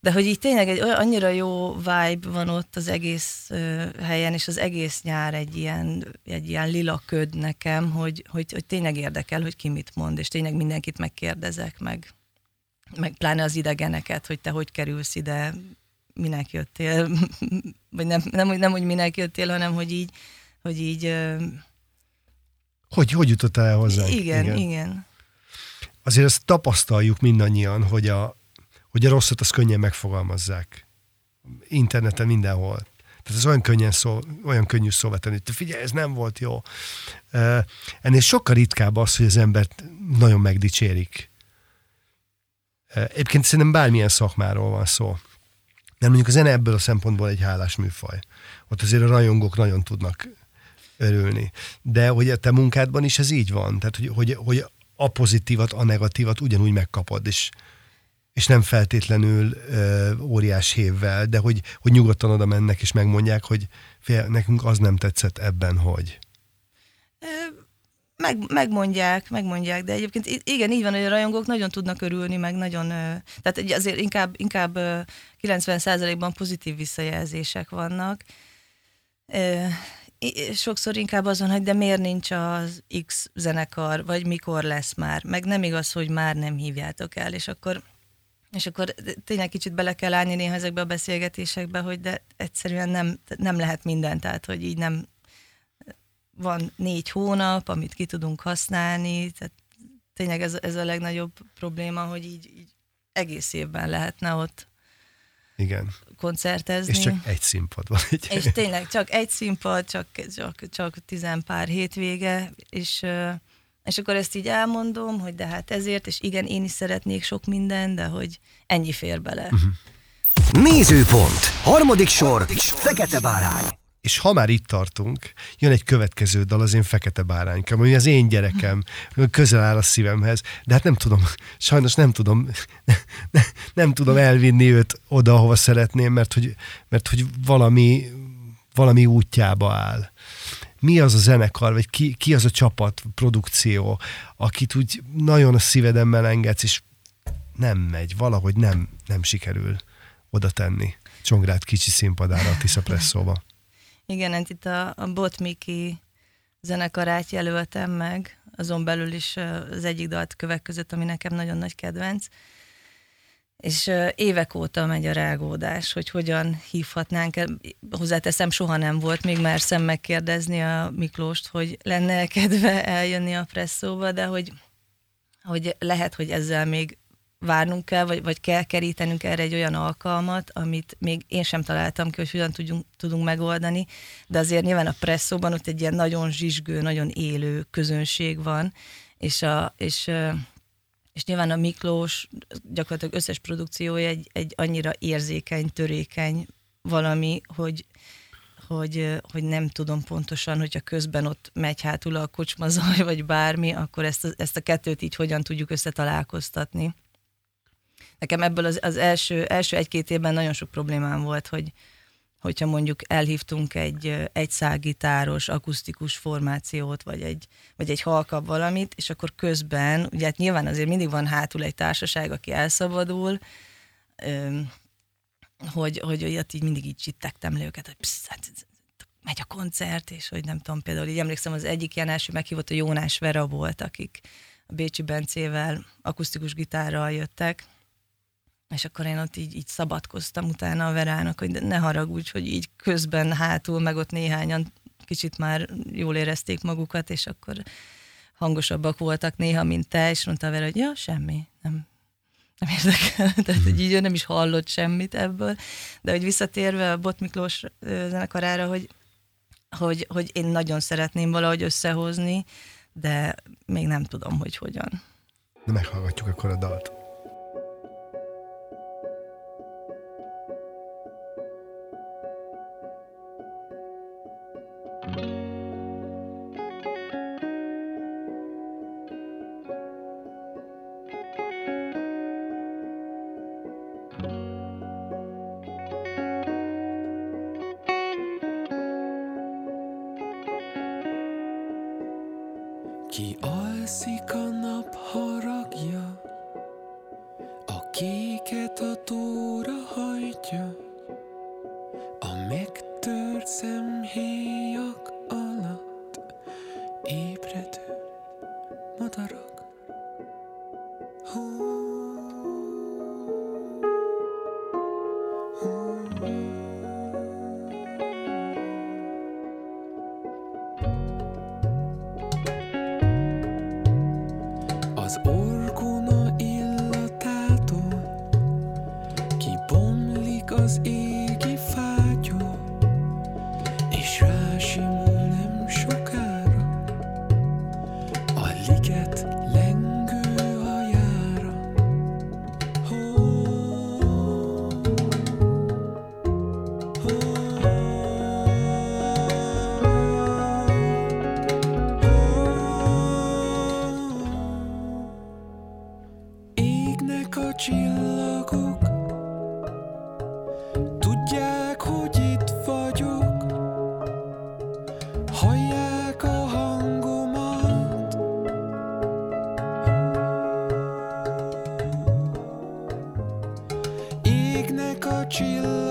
De hogy így tényleg egy annyira jó vibe van ott az egész uh, helyen, és az egész nyár egy ilyen, egy ilyen lila köd nekem, hogy, hogy, hogy tényleg érdekel, hogy ki mit mond, és tényleg mindenkit megkérdezek meg meg pláne az idegeneket, hogy te hogy kerülsz ide, minek jöttél, [laughs] vagy nem, nem, nem, hogy minek jöttél, hanem hogy így, hogy így... Hogy, hogy jutottál el hozzá? Igen, igen, igen. Azért ezt tapasztaljuk mindannyian, hogy a, hogy a rosszat azt könnyen megfogalmazzák. Interneten mindenhol. Tehát ez olyan, könnyen szó, olyan könnyű szóval tenni, hogy figyelj, ez nem volt jó. Ennél sokkal ritkább az, hogy az embert nagyon megdicsérik. Egyébként szerintem bármilyen szakmáról van szó. De mondjuk a zene ebből a szempontból egy hálás műfaj. Ott azért a rajongók nagyon tudnak örülni. De hogy a te munkádban is ez így van? Tehát, hogy, hogy, hogy a pozitívat, a negatívat ugyanúgy megkapod, és, és nem feltétlenül ö, óriás hévvel, de hogy, hogy nyugodtan oda mennek, és megmondják, hogy fél, nekünk az nem tetszett ebben, hogy meg, megmondják, megmondják, de egyébként igen, így van, hogy a rajongók nagyon tudnak örülni, meg nagyon, tehát azért inkább, inkább 90%-ban pozitív visszajelzések vannak. Sokszor inkább azon, hogy de miért nincs az X zenekar, vagy mikor lesz már, meg nem igaz, hogy már nem hívjátok el, és akkor és akkor tényleg kicsit bele kell állni néha ezekbe a beszélgetésekbe, hogy de egyszerűen nem, nem lehet minden, tehát hogy így nem, van négy hónap, amit ki tudunk használni, tehát tényleg ez, ez a legnagyobb probléma, hogy így, így egész évben lehetne ott igen. koncertezni. És csak egy színpad van. Egy és tényleg csak egy színpad, csak, csak, csak tizen pár hétvége, és, és akkor ezt így elmondom, hogy de hát ezért, és igen, én is szeretnék sok minden, de hogy ennyi fér bele. Uh-huh. Nézőpont. Harmadik sor. Fekete bárány. És ha már itt tartunk, jön egy következő dal, az én fekete báránykám, ami az én gyerekem, közel áll a szívemhez, de hát nem tudom, sajnos nem tudom, [laughs] nem tudom elvinni őt oda, ahova szeretném, mert hogy, mert hogy valami, valami útjába áll. Mi az a zenekar, vagy ki, ki az a csapat, produkció, akit úgy nagyon a szívedemmel engedsz, és nem megy, valahogy nem, nem sikerül oda tenni. Csongrád kicsi színpadára a Tisza Presszóba. Igen, hát itt a, a Bot Miki zenekarát jelöltem meg, azon belül is az egyik dalt kövek között, ami nekem nagyon nagy kedvenc. És évek óta megy a rágódás, hogy hogyan hívhatnánk. Hozzáteszem, soha nem volt még már szem megkérdezni a Miklóst, hogy lenne kedve eljönni a presszóba, de hogy, hogy lehet, hogy ezzel még várnunk kell, vagy, vagy kell kerítenünk erre egy olyan alkalmat, amit még én sem találtam ki, hogy hogyan tudjunk, tudunk megoldani, de azért nyilván a presszóban ott egy ilyen nagyon zsizsgő, nagyon élő közönség van, és, a, és, és nyilván a Miklós gyakorlatilag összes produkciója egy, egy annyira érzékeny, törékeny valami, hogy, hogy, hogy nem tudom pontosan, hogyha közben ott megy hátul a kocsmazaj, vagy bármi, akkor ezt a, ezt a kettőt így hogyan tudjuk összetalálkoztatni nekem ebből az, az első, első egy-két évben nagyon sok problémám volt, hogy hogyha mondjuk elhívtunk egy egy szágitáros akusztikus formációt, vagy egy, vagy egy halkabb valamit, és akkor közben, ugye hát nyilván azért mindig van hátul egy társaság, aki elszabadul, hogy, hogy olyat így mindig így csittegtem le őket, hogy psz, hát, megy a koncert, és hogy nem tudom, például így emlékszem, az egyik ilyen első meghívott a Jónás Vera volt, akik a Bécsi Bencével akusztikus gitárral jöttek, és akkor én ott így, így szabadkoztam utána a Verának, hogy ne haragudj, hogy így közben hátul, meg ott néhányan kicsit már jól érezték magukat, és akkor hangosabbak voltak néha, mint te, és mondta Vera, hogy ja, semmi, nem, nem érdekel, [laughs] tehát hogy így ő nem is hallott semmit ebből, de hogy visszatérve a Bot Miklós zenekarára, hogy, hogy, hogy én nagyon szeretném valahogy összehozni, de még nem tudom, hogy hogyan. De meghallgatjuk akkor a dalt. Cochila.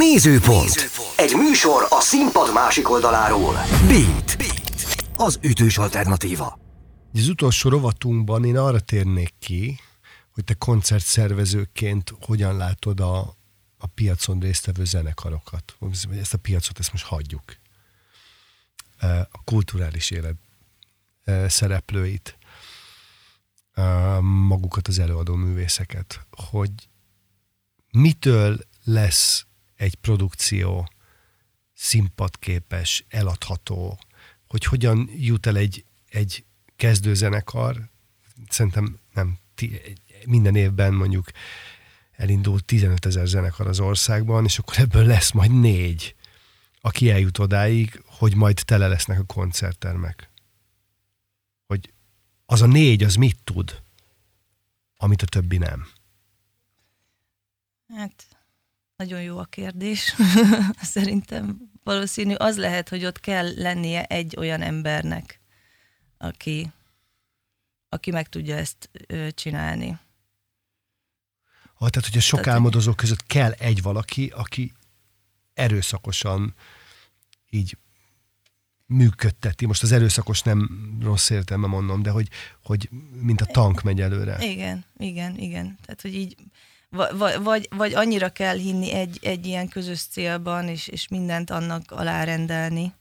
Nézőpont. Nézőpont. Egy műsor a színpad másik oldaláról. Beat. Beat. Az ütős alternatíva. Az utolsó rovatunkban én arra térnék ki, hogy te koncertszervezőként hogyan látod a, a piacon résztvevő zenekarokat. Ezt a piacot, ezt most hagyjuk. A kulturális élet szereplőit, magukat az előadó művészeket, hogy mitől lesz egy produkció színpadképes, eladható, hogy hogyan jut el egy, egy kezdőzenekar, szerintem nem minden évben mondjuk elindult 15 ezer zenekar az országban, és akkor ebből lesz majd négy, aki eljut odáig, hogy majd tele lesznek a koncerttermek. Hogy az a négy, az mit tud, amit a többi nem? Hát, nagyon jó a kérdés. [laughs] Szerintem valószínű az lehet, hogy ott kell lennie egy olyan embernek, aki, aki meg tudja ezt ö, csinálni. Ha, tehát, hogy a sok tehát, álmodozók között kell egy valaki, aki erőszakosan így működteti. Most az erőszakos nem rossz értelme mondom, de hogy, hogy mint a tank megy előre. Igen, igen, igen. Tehát, hogy így vagy, vagy, vagy annyira kell hinni egy, egy ilyen közös célban, és, és mindent annak alárendelni.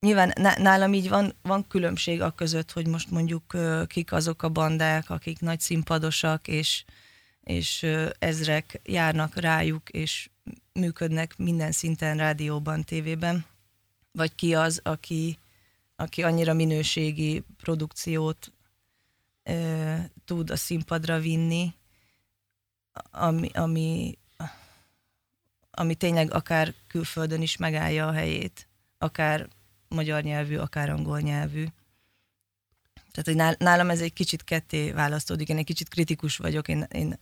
Nyilván nálam így van, van különbség a között, hogy most mondjuk kik azok a bandák, akik nagy színpadosak, és, és ezrek járnak rájuk, és működnek minden szinten rádióban, tévében, vagy ki az, aki, aki annyira minőségi produkciót ö, tud a színpadra vinni, ami, ami, ami tényleg akár külföldön is megállja a helyét, akár magyar nyelvű, akár angol nyelvű. Tehát, hogy nálam ez egy kicsit ketté választódik, én egy kicsit kritikus vagyok, én, én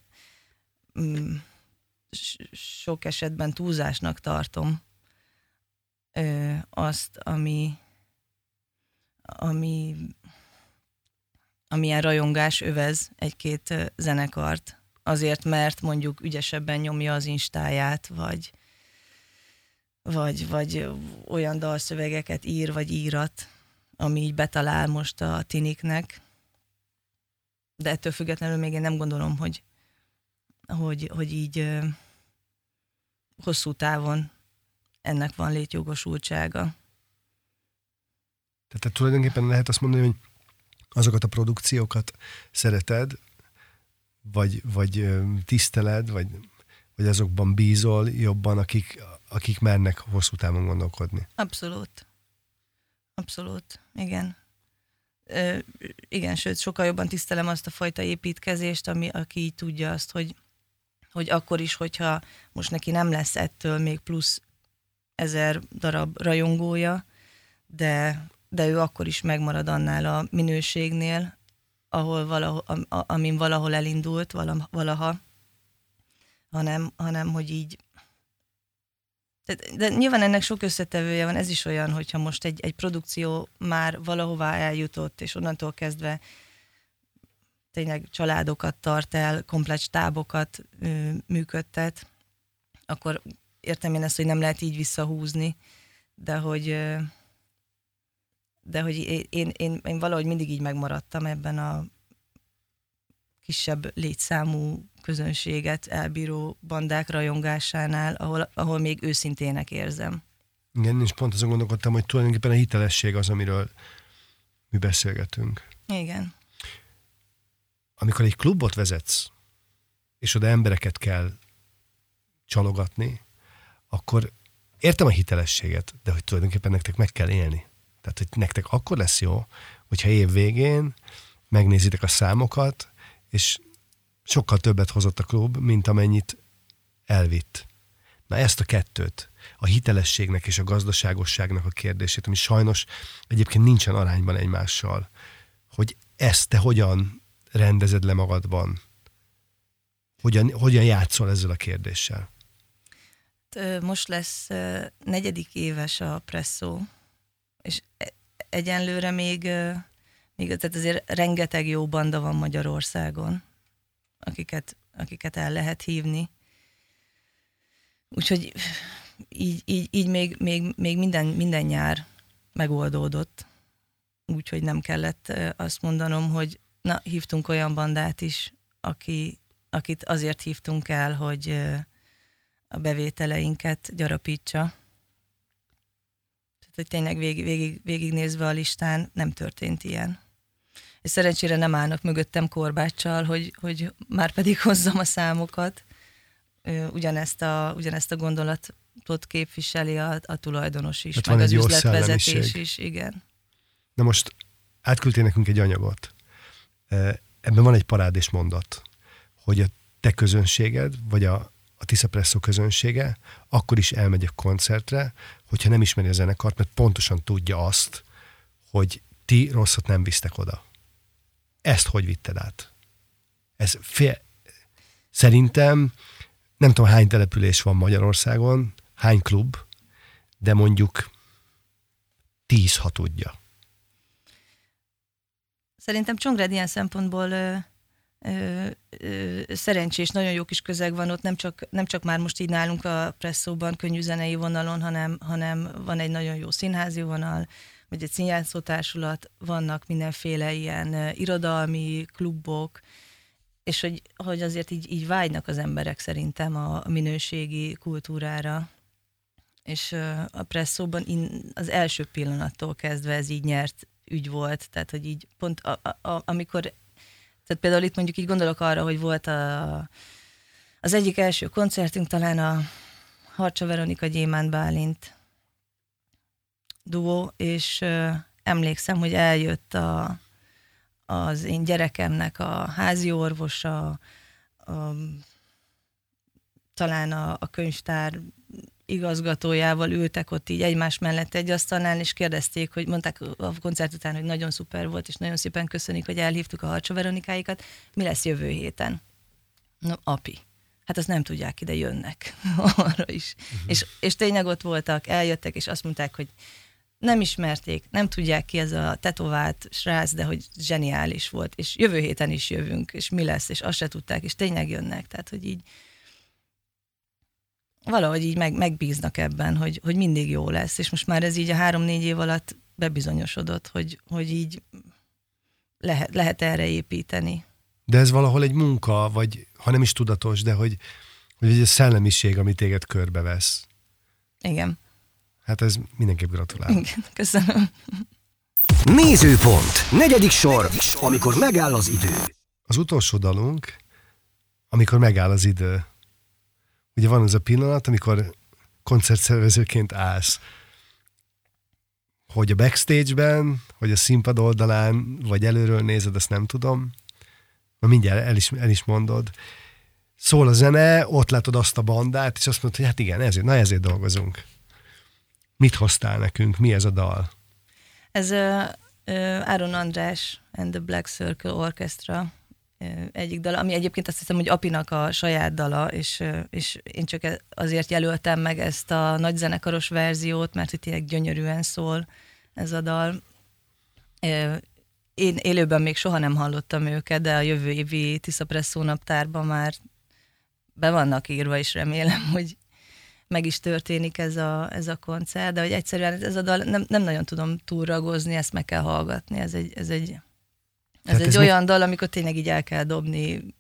mm, sok esetben túlzásnak tartom ö, azt, ami, ami amilyen rajongás övez egy-két zenekart, azért, mert mondjuk ügyesebben nyomja az instáját, vagy, vagy, vagy olyan dalszövegeket ír, vagy írat, ami így betalál most a tiniknek. De ettől függetlenül még én nem gondolom, hogy, hogy, hogy így hosszú távon ennek van létjogosultsága. Tehát tulajdonképpen lehet azt mondani, hogy azokat a produkciókat szereted, vagy, vagy tiszteled, vagy, vagy azokban bízol jobban, akik, akik mernek hosszú távon gondolkodni. Abszolút. Abszolút, igen. Ö, igen, sőt, sokkal jobban tisztelem azt a fajta építkezést, ami, aki így tudja azt, hogy, hogy akkor is, hogyha most neki nem lesz ettől még plusz ezer darab rajongója, de de ő akkor is megmarad annál a minőségnél, ahol valahol, amin valahol elindult valaha, hanem, hanem hogy így de nyilván ennek sok összetevője van, ez is olyan, hogyha most egy, egy produkció már valahová eljutott, és onnantól kezdve tényleg családokat tart el, komplet stábokat ö, működtet, akkor értem én ezt, hogy nem lehet így visszahúzni, de hogy, ö, de hogy én, én, én valahogy mindig így megmaradtam ebben a kisebb létszámú közönséget elbíró bandák rajongásánál, ahol, ahol még őszintének érzem. Igen, és pont azon gondolkodtam, hogy tulajdonképpen a hitelesség az, amiről mi beszélgetünk. Igen. Amikor egy klubot vezetsz, és oda embereket kell csalogatni, akkor értem a hitelességet, de hogy tulajdonképpen nektek meg kell élni. Tehát, hogy nektek akkor lesz jó, hogyha év végén megnézitek a számokat, és sokkal többet hozott a klub, mint amennyit elvitt. Na ezt a kettőt, a hitelességnek és a gazdaságosságnak a kérdését, ami sajnos egyébként nincsen arányban egymással, hogy ezt te hogyan rendezed le magadban? Hogyan, hogyan játszol ezzel a kérdéssel? Most lesz negyedik éves a presszó, és e, egyenlőre még, még tehát azért rengeteg jó banda van Magyarországon, akiket, akiket el lehet hívni. Úgyhogy így, így, így még, még, még minden, minden nyár megoldódott. Úgyhogy nem kellett azt mondanom, hogy na, hívtunk olyan bandát is, aki, akit azért hívtunk el, hogy a bevételeinket gyarapítsa hogy tényleg végig, végig, végignézve a listán nem történt ilyen. És szerencsére nem állnak mögöttem korbáccsal, hogy, hogy már pedig hozzam a számokat. Ugyanezt a, ugyanezt a gondolatot képviseli a, a tulajdonos is, hát meg az üzletvezetés is, igen. Na most átküldtél nekünk egy anyagot. Ebben van egy parádés mondat, hogy a te közönséged, vagy a, a Tisza Presso közönsége, akkor is elmegy a koncertre, hogyha nem ismeri a zenekart, mert pontosan tudja azt, hogy ti rosszat nem visztek oda. Ezt hogy vitted át? Ez fél... Szerintem nem tudom hány település van Magyarországon, hány klub, de mondjuk tíz, ha tudja. Szerintem Csongrád ilyen szempontból ö, ö, ö, szerencsés, nagyon jó kis közeg van ott, nem csak, nem csak már most így nálunk a presszóban, könnyű zenei vonalon, hanem, hanem van egy nagyon jó színházi vonal, vagy egy színjátszó társulat, vannak mindenféle ilyen irodalmi klubok, és hogy, hogy azért így, így vágynak az emberek szerintem a minőségi kultúrára. És a presszóban az első pillanattól kezdve ez így nyert ügy volt, tehát hogy így pont a, a, a, amikor, tehát például itt mondjuk így gondolok arra, hogy volt a, az egyik első koncertünk talán a Harcsa Veronika Gyémán Bálint duó, és ö, emlékszem, hogy eljött a, az én gyerekemnek a házi orvosa, a, talán a, a könyvtár igazgatójával ültek ott így egymás mellett egy asztalnál, és kérdezték, hogy mondták a koncert után, hogy nagyon szuper volt, és nagyon szépen köszönik, hogy elhívtuk a Harcsa Veronikáikat. Mi lesz jövő héten? No, api. Hát azt nem tudják, ide jönnek [laughs] arra is. Uh-huh. És, és tényleg ott voltak, eljöttek, és azt mondták, hogy nem ismerték, nem tudják ki ez a tetovált srác, de hogy zseniális volt, és jövő héten is jövünk, és mi lesz, és azt se tudták, és tényleg jönnek, tehát hogy így valahogy így meg, megbíznak ebben, hogy, hogy mindig jó lesz, és most már ez így a három-négy év alatt bebizonyosodott, hogy, hogy így lehet, lehet erre építeni. De ez valahol egy munka, vagy ha nem is tudatos, de hogy, hogy egy szellemiség, ami téged körbevesz. Igen. Hát ez mindenképp gratulál. Igen, köszönöm. Nézőpont. Negyedik sor, amikor megáll az idő. Az utolsó dalunk, amikor megáll az idő. Ugye van az a pillanat, amikor koncertszervezőként állsz, hogy a backstage-ben, hogy a színpad oldalán, vagy előről nézed, ezt nem tudom. Ma mindjárt el is, el is mondod. Szól a zene, ott látod azt a bandát, és azt mondod, hogy hát igen, ezért, na ezért dolgozunk. Mit hoztál nekünk? Mi ez a dal? Ez uh, uh, Áron András and the Black Circle Orchestra egyik dala, ami egyébként azt hiszem, hogy Apinak a saját dala, és, és én csak e, azért jelöltem meg ezt a nagy zenekaros verziót, mert itt tényleg gyönyörűen szól ez a dal. Én élőben még soha nem hallottam őket, de a jövő évi Tisza Presszó naptárban már be vannak írva, és remélem, hogy meg is történik ez a, ez a koncert, de hogy egyszerűen ez a dal nem, nem nagyon tudom túlragozni, ezt meg kell hallgatni, ez egy, ez egy ez egy ez olyan mi... dal, amikor tényleg így el kell dobni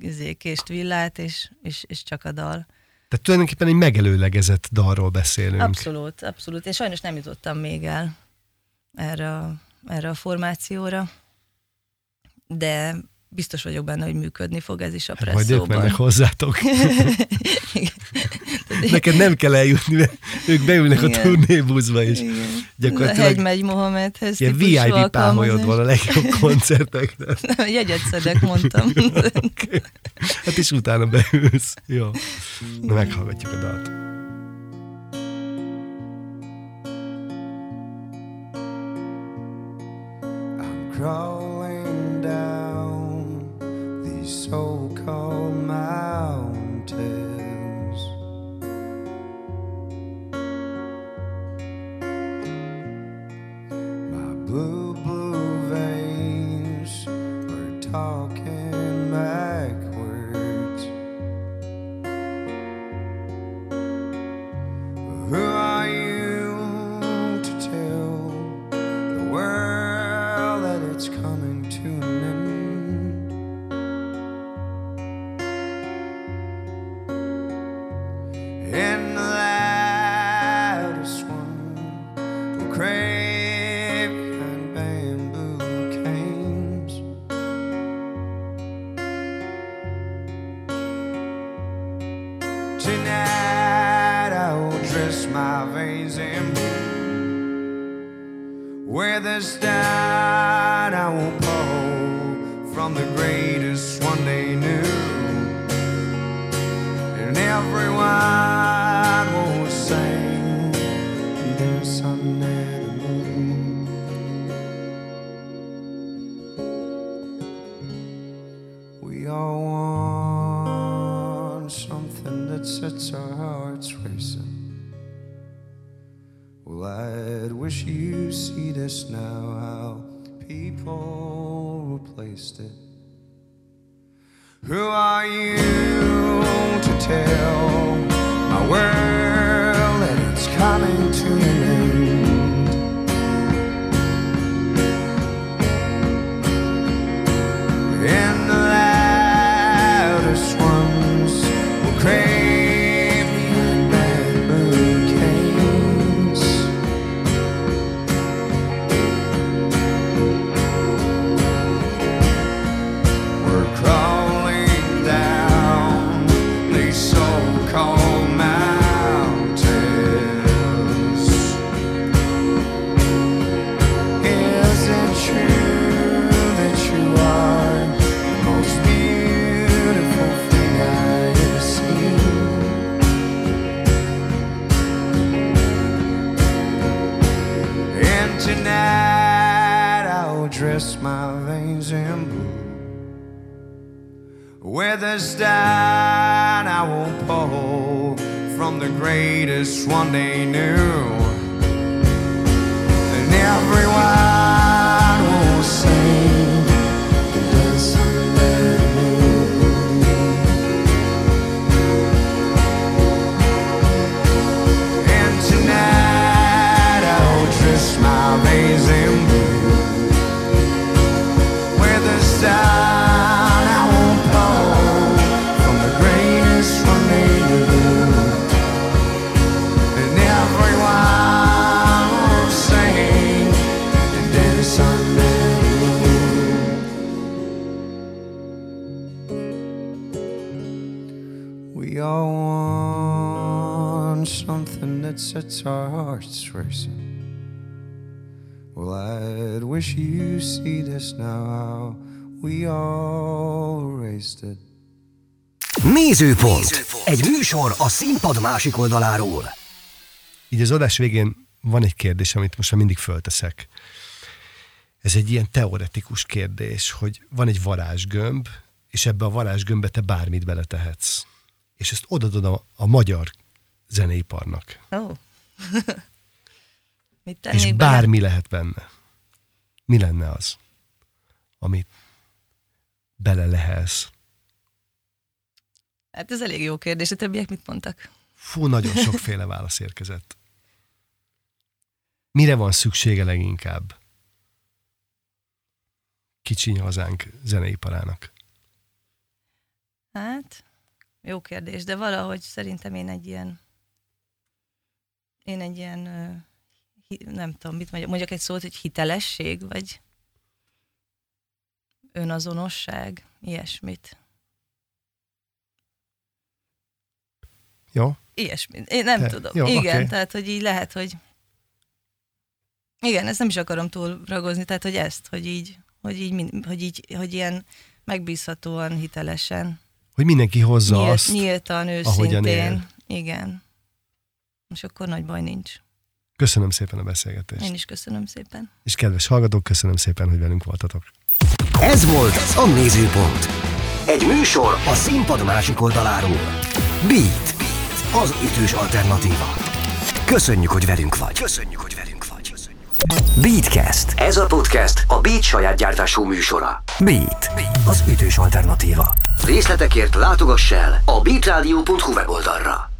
izé, kést villát, és, és, és csak a dal. Tehát tulajdonképpen egy megelőlegezett dalról beszélünk. Abszolút, abszolút. Én sajnos nem jutottam még el erre a, erre a formációra, de biztos vagyok benne, hogy működni fog ez is a presszóban. Majd ők mennek hozzátok. [laughs] Neked nem kell eljutni, mert ők beülnek Igen. a turnébuszba is. Igen. Gyakorlatilag Hegy megy Mohamedhez Ilyen VIP pámolyod van a legjobb [laughs] koncertekre. Jegyet szedek, mondtam. [laughs] okay. Hát is utána beülsz. Jó. Na meghallgatjuk a dalt. I'm crawling so cold. Now, how people replaced it. Who are you one day how we all raised it. Nézőpont. Nézőpont. Egy műsor a színpad másik oldaláról. Így az adás végén van egy kérdés, amit most már mindig fölteszek. Ez egy ilyen teoretikus kérdés, hogy van egy varázsgömb, és ebbe a varázsgömbbe te bármit beletehetsz. És ezt odadod a, a magyar zeneiparnak. Oh. [laughs] Mit És tennék bele? bármi lehet benne. Mi lenne az, amit bele lehelsz? Hát ez elég jó kérdés, a többiek mit mondtak? Fú, nagyon sokféle válasz érkezett. Mire van szüksége leginkább? Kicsiny hazánk zeneiparának. Hát, jó kérdés, de valahogy szerintem én egy ilyen, én egy ilyen, nem tudom, mit mondjak, mondjak egy szót, hogy hitelesség, vagy önazonosság, ilyesmit. Jó? Ilyesmit. Én nem Te- tudom. jó, Igen, oké. tehát, hogy így lehet, hogy igen, ezt nem is akarom túl ragozni, tehát, hogy ezt, hogy így, hogy így, hogy így, hogy ilyen megbízhatóan, hitelesen, Hogy mindenki hozza nyílt, azt. nyíltan, őszintén. él. Igen. És akkor nagy baj nincs. Köszönöm szépen a beszélgetést. Én is köszönöm szépen. És kedves hallgatók, köszönöm szépen, hogy velünk voltatok. Ez volt a Nézőpont. Egy műsor a színpad másik oldaláról. Beat. Beat. Az ütős alternatíva. Köszönjük, hogy velünk vagy. Köszönjük, hogy velünk vagy. Beatcast. Ez a podcast a Beat saját gyártású műsora. Beat. Beat. Az ütős alternatíva. Részletekért látogass el a beatradio.hu weboldalra.